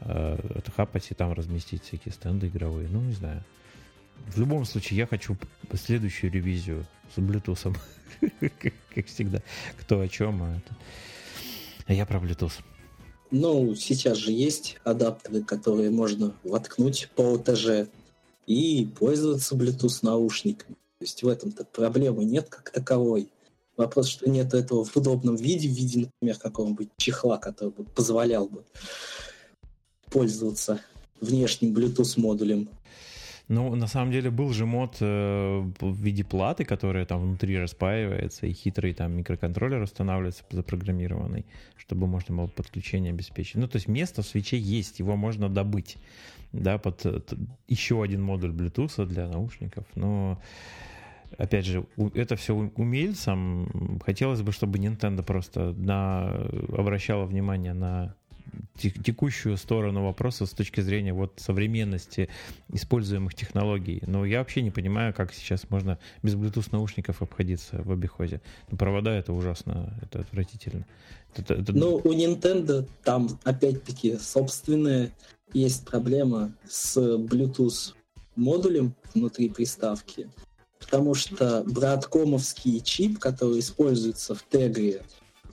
э, отхапать и там разместить всякие стенды игровые. Ну, не знаю. В любом случае, я хочу следующую ревизию с Bluetooth. как, всегда. Кто о чем, а. А я про Bluetooth. Ну, сейчас же есть адаптеры, которые можно воткнуть по ОТЖ и пользоваться Bluetooth наушниками. То есть в этом-то проблемы нет как таковой. Вопрос, что нет этого в удобном виде, в виде, например, какого-нибудь чехла, который бы позволял бы пользоваться внешним Bluetooth модулем. Ну, на самом деле был же мод э, в виде платы, которая там внутри распаивается, и хитрый там микроконтроллер устанавливается запрограммированный, чтобы можно было подключение обеспечить. Ну, то есть место в свече есть, его можно добыть, да, под еще один модуль Bluetooth для наушников, но опять же, это все умельцам. Хотелось бы, чтобы Nintendo просто на, обращала внимание на текущую сторону вопроса с точки зрения вот современности используемых технологий. Но я вообще не понимаю, как сейчас можно без Bluetooth наушников обходиться в обиходе. Но провода это ужасно, это отвратительно. Это, это... Ну, у Nintendo там опять-таки собственная есть проблема с Bluetooth модулем внутри приставки потому что браткомовский чип, который используется в Тегре,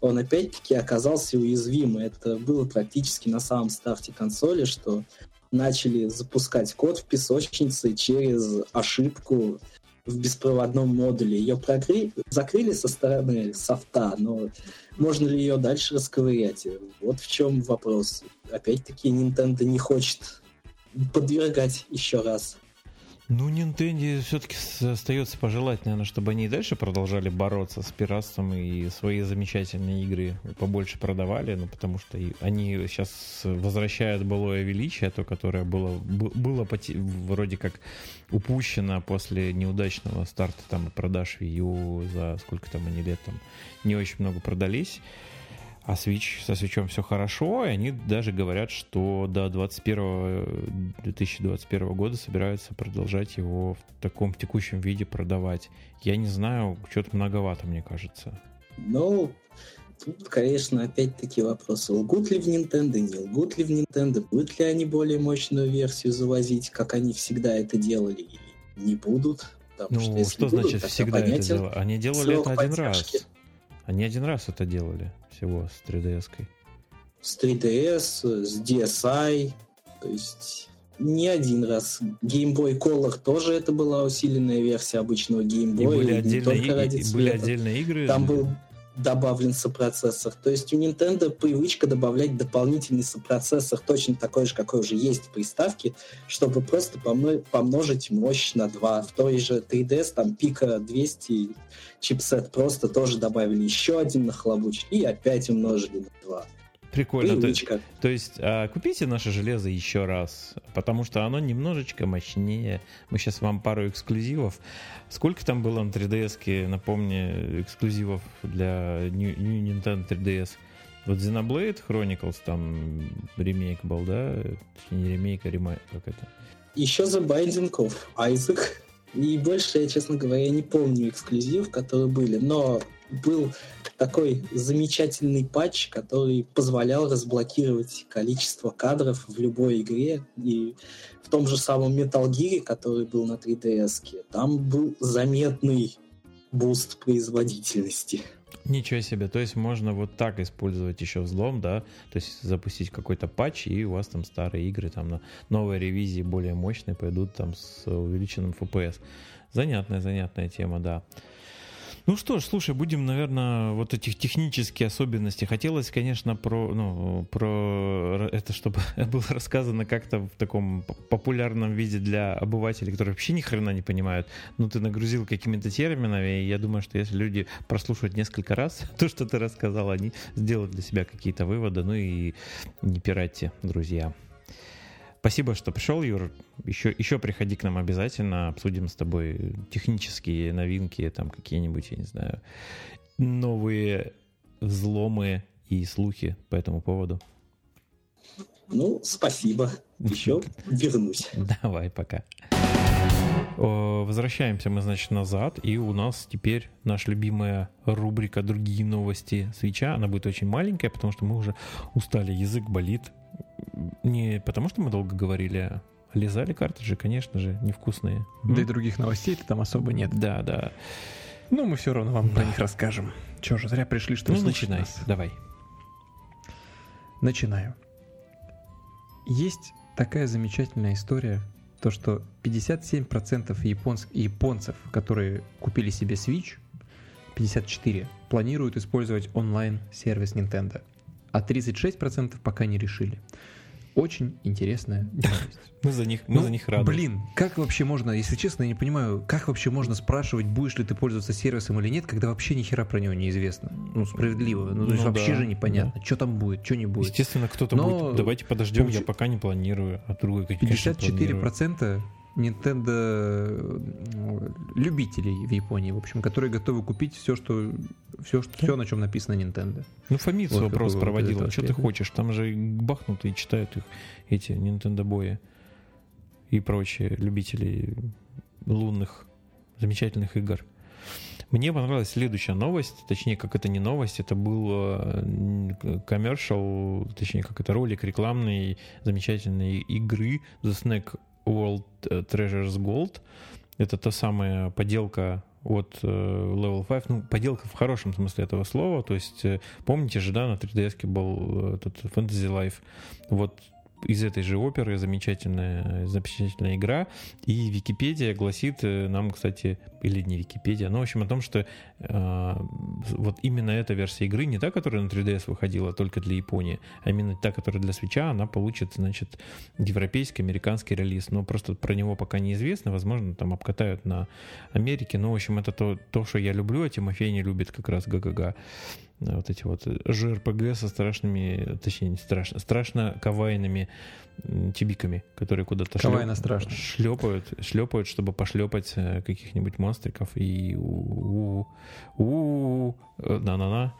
он опять-таки оказался уязвим. Это было практически на самом старте консоли, что начали запускать код в песочнице через ошибку в беспроводном модуле. Ее прокры... закрыли со стороны софта, но можно ли ее дальше расковырять? Вот в чем вопрос. Опять-таки Nintendo не хочет подвергать еще раз ну, Nintendo все-таки остается пожелать, наверное, чтобы они и дальше продолжали бороться с пиратством и свои замечательные игры побольше продавали, ну, потому что они сейчас возвращают былое величие, то, которое было, было вроде как упущено после неудачного старта там продаж Wii U за сколько там они лет там не очень много продались. А Switch, со Switch все хорошо, и они даже говорят, что до 21 2021 года собираются продолжать его в таком текущем виде продавать. Я не знаю, что-то многовато, мне кажется. Ну, тут, конечно, опять-таки вопрос, лгут ли в Nintendo, не лгут ли в Nintendo, будут ли они более мощную версию завозить, как они всегда это делали, или не будут. Потому ну, что, что будут, значит всегда это делали? Они делали это один поддержки. раз. Они один раз это делали всего с 3DS-кой. С 3DS, с DSi, то есть не один раз. Game Boy Color тоже это была усиленная версия обычного Game Boy. И были, отдельные, и, ради и были отдельные игры? Там был, добавлен сопроцессор. То есть у Nintendo привычка добавлять дополнительный сопроцессор, точно такой же, какой уже есть в приставке, чтобы просто помножить мощь на 2. В той же 3DS там пика 200 чипсет просто тоже добавили еще один нахлобучить и опять умножили на 2. Прикольно. То, то есть а, купите наше железо еще раз, потому что оно немножечко мощнее. Мы сейчас вам пару эксклюзивов. Сколько там было на 3DS, напомни, эксклюзивов для New, New Nintendo 3DS? Вот Xenoblade Chronicles там ремейк был, да? Не ремейк, а ремейк, как это? Еще The Binding of Isaac. И больше я, честно говоря, не помню эксклюзив, которые были. Но был такой замечательный патч, который позволял разблокировать количество кадров в любой игре. И в том же самом Metal Gear, который был на 3DS, там был заметный буст производительности. Ничего себе, то есть можно вот так использовать еще взлом, да, то есть запустить какой-то патч, и у вас там старые игры, там на новой ревизии более мощные пойдут там с увеличенным FPS. Занятная, занятная тема, да. Ну что ж, слушай, будем, наверное, вот этих технические особенности. Хотелось, конечно, про, ну, про это, чтобы было рассказано как-то в таком популярном виде для обывателей, которые вообще ни хрена не понимают. Ну, ты нагрузил какими-то терминами, и я думаю, что если люди прослушают несколько раз то, что ты рассказал, они сделают для себя какие-то выводы. Ну и не пиратьте, друзья. Спасибо, что пришел, Юр. Еще, еще приходи к нам обязательно, обсудим с тобой технические новинки, там какие-нибудь, я не знаю, новые взломы и слухи по этому поводу. Ну, спасибо. Еще вернусь. Давай, пока. Возвращаемся мы, значит, назад, и у нас теперь наша любимая рубрика «Другие новости свеча». Она будет очень маленькая, потому что мы уже устали, язык болит, не потому, что мы долго говорили, а лизали картриджи, конечно же, невкусные. Да и других новостей-то там особо нет. Да, да. Ну, мы все равно вам да. про них расскажем. Че же, зря пришли, что Ну, начинай, нас. давай. Начинаю. Есть такая замечательная история, то что 57% японц... японцев, которые купили себе Switch, 54, планируют использовать онлайн-сервис Nintendo, а 36% пока не решили. Очень интересная новость. Мы за них, мы ну, за них рады. Блин, как вообще можно, если честно, я не понимаю, как вообще можно спрашивать, будешь ли ты пользоваться сервисом или нет, когда вообще ни хера про него неизвестно. Ну, справедливо. Ну, то есть ну, вообще да, же непонятно, да. что там будет, что не будет. Естественно, кто-то будет. Давайте подождем, получ... я пока не планирую, а другой, конечно, 54% Nintendo э, любителей в Японии, в общем, которые готовы купить все, что все, что, все на чем написано Nintendo. Ну, Фомица вот вопрос проводила. Вот что ты хочешь? Там же бахнутые читают их эти Nintendo бои и прочие любители лунных замечательных игр. Мне понравилась следующая новость, точнее, как это не новость, это был коммершал, точнее, как это ролик рекламной замечательной игры The Snack World э, Treasures Gold. Это та самая поделка от э, Level 5, ну, поделка в хорошем смысле этого слова, то есть, э, помните же, да, на 3DS был этот Fantasy Life, вот из этой же оперы замечательная, замечательная игра. И Википедия гласит э, нам, кстати, или не Википедия, но, в общем, о том, что э, вот именно эта версия игры, не та, которая на 3DS выходила только для Японии, а именно та, которая для свеча, она получит, значит, европейский, американский релиз. Но просто про него пока неизвестно. Возможно, там обкатают на Америке. Но, в общем, это то, то что я люблю, а Тимофей не любит как раз ГГГ вот эти вот JRPG со страшными, точнее, не страшно, страшно кавайными тибиками, которые куда-то шлеп, страшно. шлепают, шлепают, чтобы пошлепать э, каких-нибудь монстриков и у у у на-на-на.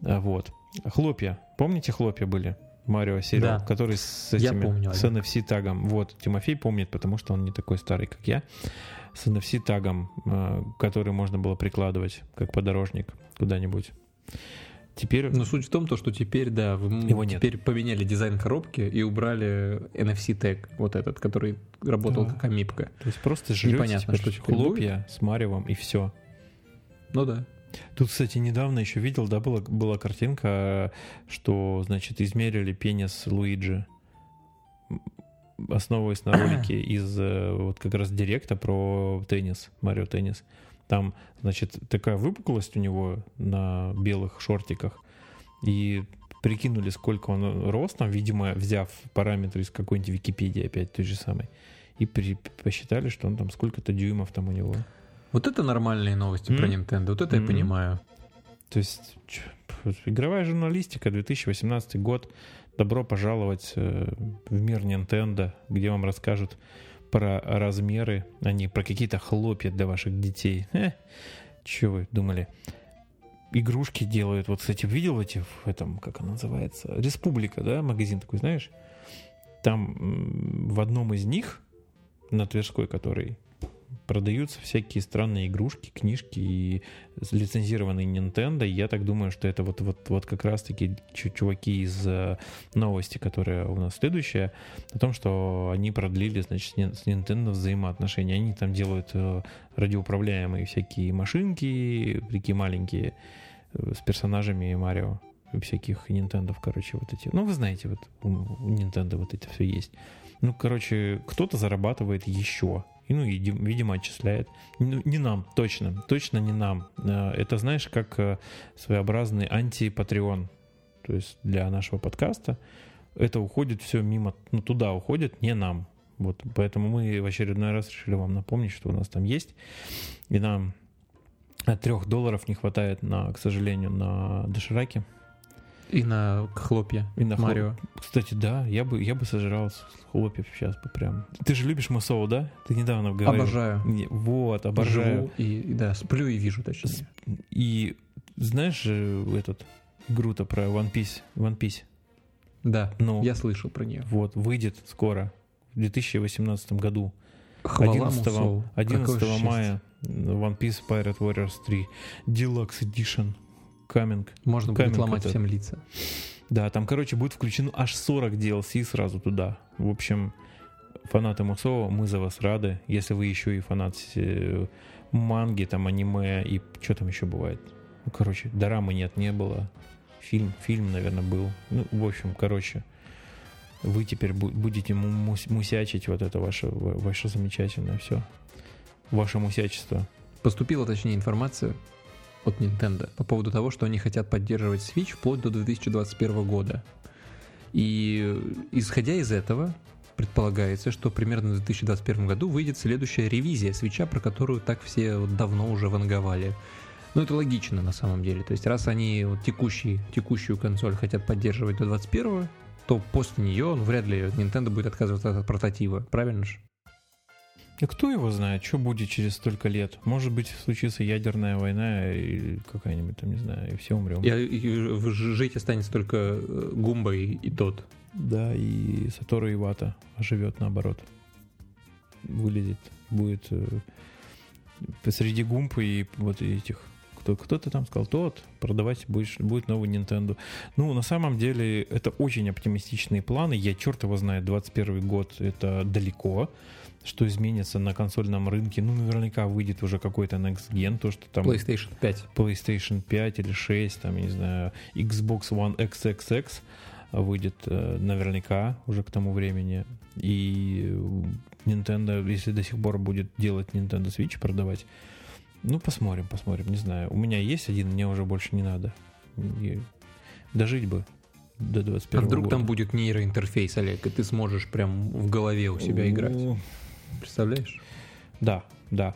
Вот. Хлопья. Помните, хлопья были? Марио сериал, да. который с этими, помню, с NFC тагом. Вот, Тимофей помнит, потому что он не такой старый, как я. С NFC тагом, э, который можно было прикладывать как подорожник куда-нибудь. Теперь... Но суть в том, то, что теперь, да, вы Его теперь нет. поменяли дизайн коробки и убрали NFC тег, вот этот, который работал да. как амипка. То есть просто жрете Непонятно, что хлопья будет. с маревом и все. Ну да. Тут, кстати, недавно еще видел, да, была, была картинка, что, значит, измерили пенис Луиджи, основываясь на ролике из э, вот как раз директа про теннис, Марио теннис. Там, значит, такая выпуклость у него на белых шортиках. И прикинули, сколько он ростом, видимо, взяв параметры из какой-нибудь Википедии опять той же самой. И при, посчитали, что он там сколько-то дюймов там у него. Вот это нормальные новости про М? Nintendo, вот это я М. понимаю. То есть игровая журналистика 2018 год. Добро пожаловать э, в мир Nintendo, где вам расскажут про размеры, а не про какие-то хлопья для ваших детей. Э, Че вы думали? Игрушки делают. Вот, кстати, видел эти в этом, как она называется? Республика, да, магазин такой, знаешь? Там в одном из них, на Тверской, который продаются всякие странные игрушки, книжки и лицензированные Nintendo. Я так думаю, что это вот, вот, вот как раз-таки чу- чуваки из э, новости, которая у нас следующая, о том, что они продлили, значит, с Nintendo взаимоотношения. Они там делают э, радиоуправляемые всякие машинки, такие маленькие, э, с персонажами Марио всяких Nintendo, короче, вот эти. Ну, вы знаете, вот у Nintendo вот это все есть. Ну, короче, кто-то зарабатывает еще. И, ну, и, ди- видимо, отчисляет. Ну, не нам, точно. Точно не нам. Э, Это, знаешь, как э, своеобразный анти-патреон. То есть для нашего подкаста это уходит все мимо, ну, туда уходит, не нам. Вот, поэтому мы в очередной раз решили вам напомнить, что у нас там есть. И нам от трех долларов не хватает, на, к сожалению, на дошираки. И на хлопья И на хлоп- Марио. Кстати, да, я бы, я бы сожрал хлопьев сейчас бы прям. Ты же любишь Масоу, да? Ты недавно говорил. Обожаю. Не, вот, обожаю. Живу и, да, сплю и вижу точнее. И знаешь же этот игру-то про One Piece? One Piece. Да, Ну, я слышал про нее. вот, выйдет скоро, в 2018 году. Хвала 11, Мусоу. 11 Какое счастье. мая One Piece Pirate Warriors 3 Deluxe Edition Coming. Можно будет Камень ломать какой-то. всем лица. Да, там, короче, будет включено аж 40 DLC сразу туда. В общем, фанаты Мусова, мы за вас рады. Если вы еще и фанат э, манги, там, аниме и что там еще бывает. Ну, короче, дорамы нет, не было. Фильм, фильм, наверное, был. Ну, в общем, короче, вы теперь бу- будете му- мус- мусячить вот это ваше, ва- ваше замечательное все. Ваше мусячество. Поступила, точнее, информация от Nintendo по поводу того, что они хотят поддерживать Switch вплоть до 2021 года. И исходя из этого, предполагается, что примерно в 2021 году выйдет следующая ревизия Switch, про которую так все вот давно уже ванговали. Ну, это логично на самом деле. То есть, раз они вот текущий, текущую консоль хотят поддерживать до 2021, то после нее ну, вряд ли Nintendo будет отказываться от прототипа. Правильно же? А кто его знает, что будет через столько лет? Может быть, случится ядерная война или какая-нибудь там, не знаю, и все умрем. И, и в- жить останется только э, Гумба и, и тот. Да, и Сатору Ивата живет наоборот. Вылезет, будет э, посреди гумпы и вот этих кто, кто-то там сказал, тот, продавать будешь, будет новый Nintendo. Ну, на самом деле, это очень оптимистичные планы. Я черт его знает, 21 год это далеко. Что изменится на консольном рынке? Ну, наверняка выйдет уже какой-то Next Gen, то, что там PlayStation 5. PlayStation 5 или 6, там, я не знаю, Xbox One XXX выйдет э, наверняка уже к тому времени. И Nintendo, если до сих пор будет делать Nintendo Switch, продавать, ну, посмотрим, посмотрим, не знаю. У меня есть один, мне уже больше не надо. И дожить бы до 21 А вдруг года. там будет нейроинтерфейс, Олег, и ты сможешь прям в голове у себя играть. Представляешь? Да, да.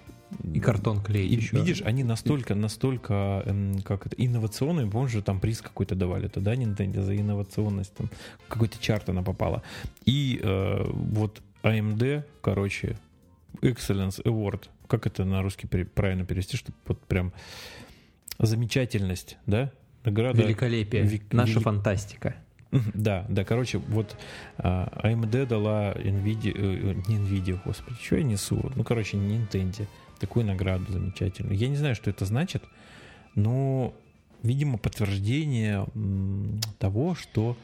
И картон клеить И еще. видишь, они настолько, настолько, эм, как это, инновационные, помнишь, же там приз какой-то давали тогда Nintendo за инновационность, там какой-то чарт она попала. И э, вот AMD, короче, Excellence Award, как это на русский правильно перевести, чтобы вот прям замечательность, да? Награда. Великолепие. Вик- Наша вели- фантастика. Да, да, короче, вот а, AMD дала NVIDIA, э, не NVIDIA, господи, что я несу? Ну, короче, Nintendo такую награду замечательную. Я не знаю, что это значит, но, видимо, подтверждение того, что...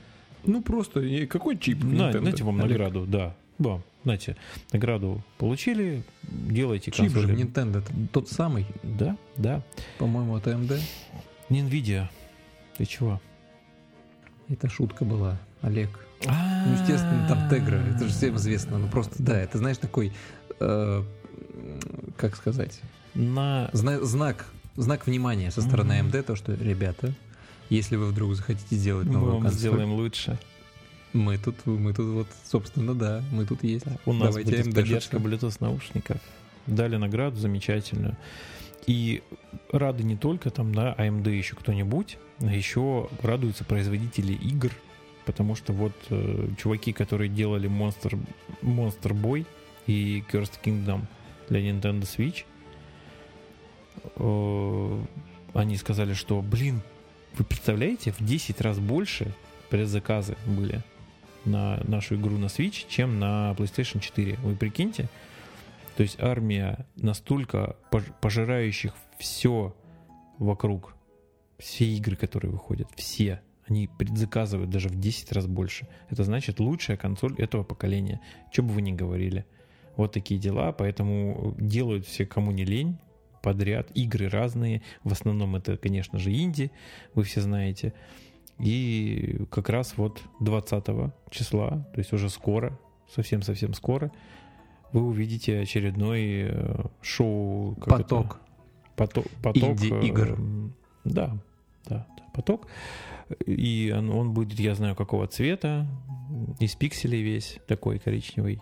Ну просто, какой чип? На, Nintendo, знаете, вам Олег? награду, да. Да, знаете, награду получили, делайте Чип же консоли. Nintendo, это тот самый, Да, да. по-моему, от AMD. Не NVIDIA. Ты чего? Это шутка была, Олег. Ну, Ну, естественно, там Тегра, это же всем известно. Ну, просто, да, это, знаешь, такой, э, как сказать, на... Зна- знак, знак внимания со стороны. AMD, то, что, ребята, если вы вдруг захотите сделать Мы вам консоль, сделаем лучше. мы тут, мы тут вот, собственно, да, мы тут есть. У нас Давайте будет AMD поддержка шутка. Bluetooth наушников. Дали награду замечательную. И рады не только там, да, AMD еще кто-нибудь, а еще радуются производители игр, потому что вот э, чуваки, которые делали Monster, Monster Boy и Cursed Kingdom для Nintendo Switch, э, они сказали, что, блин, вы представляете, в 10 раз больше предзаказы были на нашу игру на Switch, чем на PlayStation 4. Вы прикиньте? То есть армия настолько пож- пожирающих все вокруг, все игры, которые выходят, все, они предзаказывают даже в 10 раз больше. Это значит лучшая консоль этого поколения. Что бы вы ни говорили. Вот такие дела, поэтому делают все, кому не лень, подряд. Игры разные. В основном это, конечно же, инди, вы все знаете. И как раз вот 20 числа, то есть уже скоро, совсем-совсем скоро, вы увидите очередной э, шоу. Поток. Поток. поток Инди-игр. э, Да, да, да, поток. И он, он будет, я знаю, какого цвета, из пикселей весь, такой коричневый.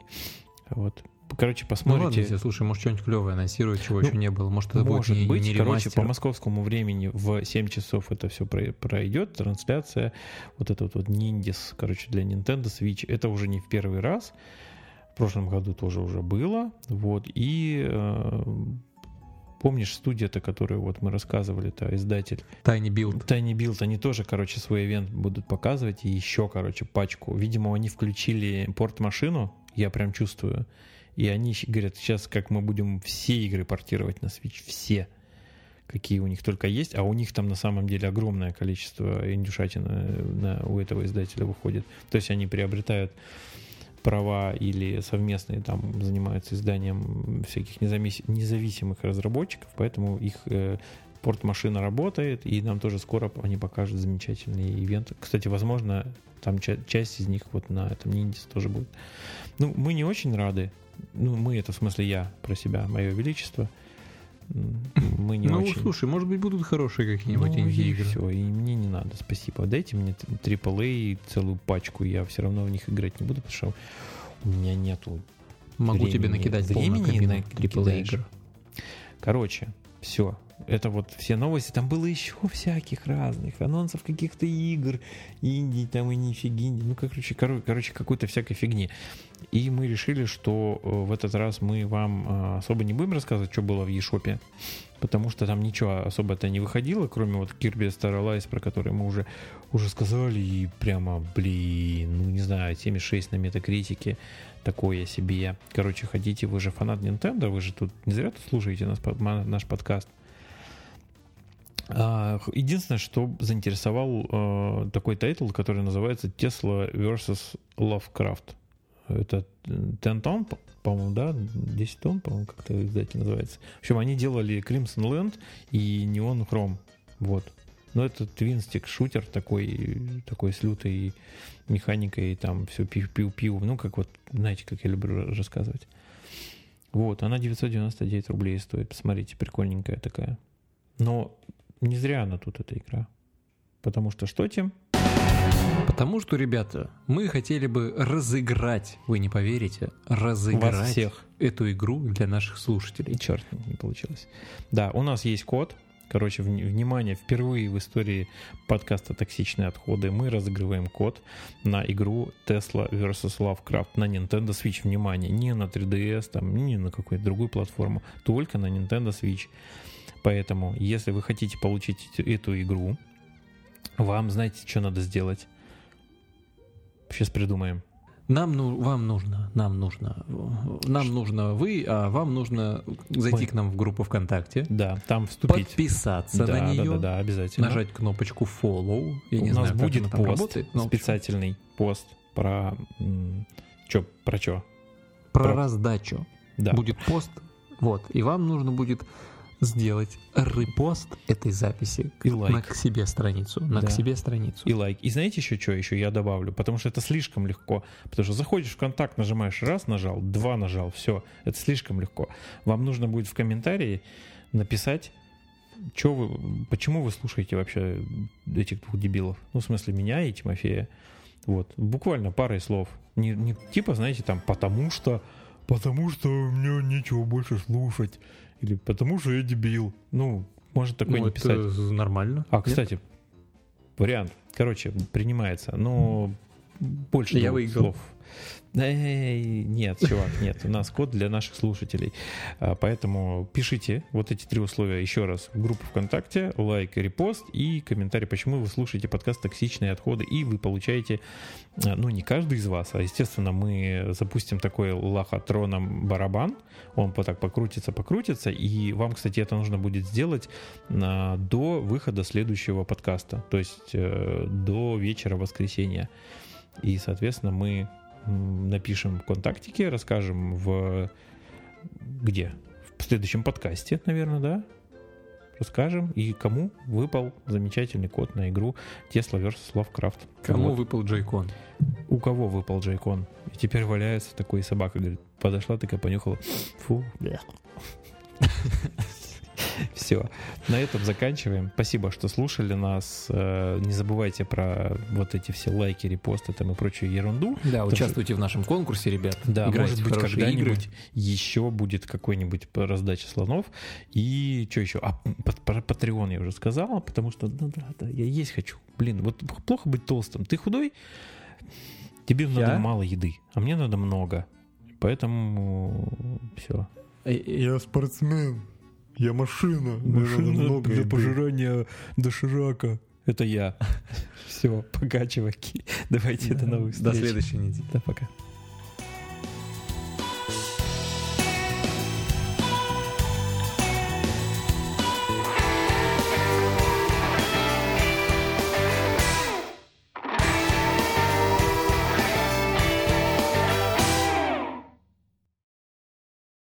Вот. Короче, Ну посмотрите. ладно, если, слушай, может что-нибудь клевое анонсируют, чего Ну, еще не было. Может это Может будет не, быть, не короче, по московскому времени в 7 часов это все пройдет, трансляция, вот этот вот Ниндис, короче, для Nintendo Switch, это уже не в первый раз, прошлом году тоже уже было, вот, и э, помнишь студия-то, которую вот мы рассказывали-то, издатель Tiny Build. Tiny Build, они тоже, короче, свой ивент будут показывать, и еще, короче, пачку. Видимо, они включили порт-машину, я прям чувствую, и они говорят, сейчас как мы будем все игры портировать на Switch, все, какие у них только есть, а у них там на самом деле огромное количество индюшатина на, у этого издателя выходит. То есть они приобретают права или совместные там занимаются изданием всяких независ- независимых разработчиков, поэтому их э, порт-машина работает, и нам тоже скоро они покажут замечательные ивенты. Кстати, возможно, там ча- часть из них вот на этом Ниндис тоже будет. Ну, мы не очень рады. Ну, мы, это в смысле я про себя, мое величество. Мы не ну, очень. слушай, может быть, будут хорошие какие-нибудь Ну, и инди-игры. все, и мне не надо, спасибо. Дайте мне AAA целую пачку, я все равно в них играть не буду, потому что у меня нету Могу тебе времени- накидать времени на- AAA накидаешь. игр. Короче, все. Это вот все новости. Там было еще всяких разных анонсов каких-то игр, инди, там и нифиги. Ну, короче, коро- короче, какой-то всякой фигни. И мы решили, что э, в этот раз мы вам э, особо не будем рассказывать, что было в eShop, потому что там ничего особо-то не выходило, кроме вот Kirby Star Allies, про который мы уже, уже сказали, и прямо, блин, ну не знаю, 76 на метакритике, такое себе. Короче, хотите, вы же фанат Nintendo, вы же тут не зря тут слушаете нас, наш подкаст. А, Единственное, что заинтересовал э, такой тайтл, который называется Tesla vs. Lovecraft. Это э, 10 тонн, по- по-моему, да? 10 тонн, по-моему, как-то издатель называется. В общем, они делали Crimson Land и Neon Chrome. Вот. Но это твинстик шутер такой, такой с лютой механикой, там все пиу-пиу-пиу. Ну, как вот, знаете, как я люблю ра- рассказывать. Вот, она 999 рублей стоит. Посмотрите, прикольненькая такая. Но не зря она тут, эта игра. Потому что что, Тим? Потому что, ребята, мы хотели бы разыграть, вы не поверите, Вас разыграть всех. эту игру для наших слушателей. И черт, не получилось. Да, у нас есть код. Короче, вни- внимание, впервые в истории подкаста «Токсичные отходы» мы разыгрываем код на игру Tesla vs. Lovecraft на Nintendo Switch. Внимание, не на 3DS, там, не на какую-то другую платформу, только на Nintendo Switch. Поэтому, если вы хотите получить эту игру, вам, знаете, что надо сделать? Сейчас придумаем. Нам, ну, вам нужно, нам нужно, нам нужно вы, а вам нужно зайти Ой. к нам в группу ВКонтакте, Да, там вступить. подписаться да, на да, нее, да, да, обязательно. нажать кнопочку follow. Я У не нас знаю, будет пост работает, но специальный пост про чё, про чё? про про- раздачу. Да. Будет пост, вот, и вам нужно будет сделать репост этой записи И лайк. на к себе страницу. На Да. к себе страницу. И лайк. И знаете еще что еще я добавлю? Потому что это слишком легко. Потому что заходишь в контакт, нажимаешь раз, нажал, два нажал, все. Это слишком легко. Вам нужно будет в комментарии написать, что вы, почему вы слушаете вообще этих двух дебилов. Ну, в смысле, меня и Тимофея. Вот. Буквально парой слов. Не, не типа, знаете, там, потому что, потому что мне нечего больше слушать. Или потому что я дебил. Ну, может такое Ну, не писать. нормально. А, Нет? кстати, вариант. Короче, принимается. Но больше Я выиграл. слов. Эй, нет, чувак, нет. У нас код для наших слушателей. А, Поэтому пишите вот эти три условия еще раз в группу ВКонтакте, лайк, репост и комментарий, почему вы слушаете подкаст «Токсичные отходы», и вы получаете, а, ну, не каждый из вас, а, естественно, мы запустим такой лохотроном барабан, он вот так покрутится, покрутится, и вам, кстати, это нужно будет сделать а, до выхода следующего подкаста, то есть э, до вечера воскресенья. И, соответственно, мы напишем в контактике, расскажем в... Где? В следующем подкасте, наверное, да? Расскажем, и кому выпал замечательный код на игру Tesla vs. Lovecraft. Кому Вот. выпал Джейкон? У кого выпал Джейкон? И теперь валяется такой собака, говорит, подошла такая, понюхала. Фу, бля. Все. На этом заканчиваем. Спасибо, что слушали нас. Э, Не забывайте про вот эти все лайки, репосты там и прочую ерунду. Да, участвуйте в нашем конкурсе, ребят. Да, Играйте может быть, когда-нибудь еще будет какой-нибудь раздача слонов. И что еще? А про Patreon я уже сказал, потому что, ну да, да, я есть хочу. Блин, вот плохо быть толстым. Ты худой, тебе надо Я? мало еды, а мне надо много. Поэтому все. Я спортсмен. Я машина. Машина для пожирания доширака. Это я. Все, пока, чуваки. Давайте до новых До встреч. следующей недели. Да, пока.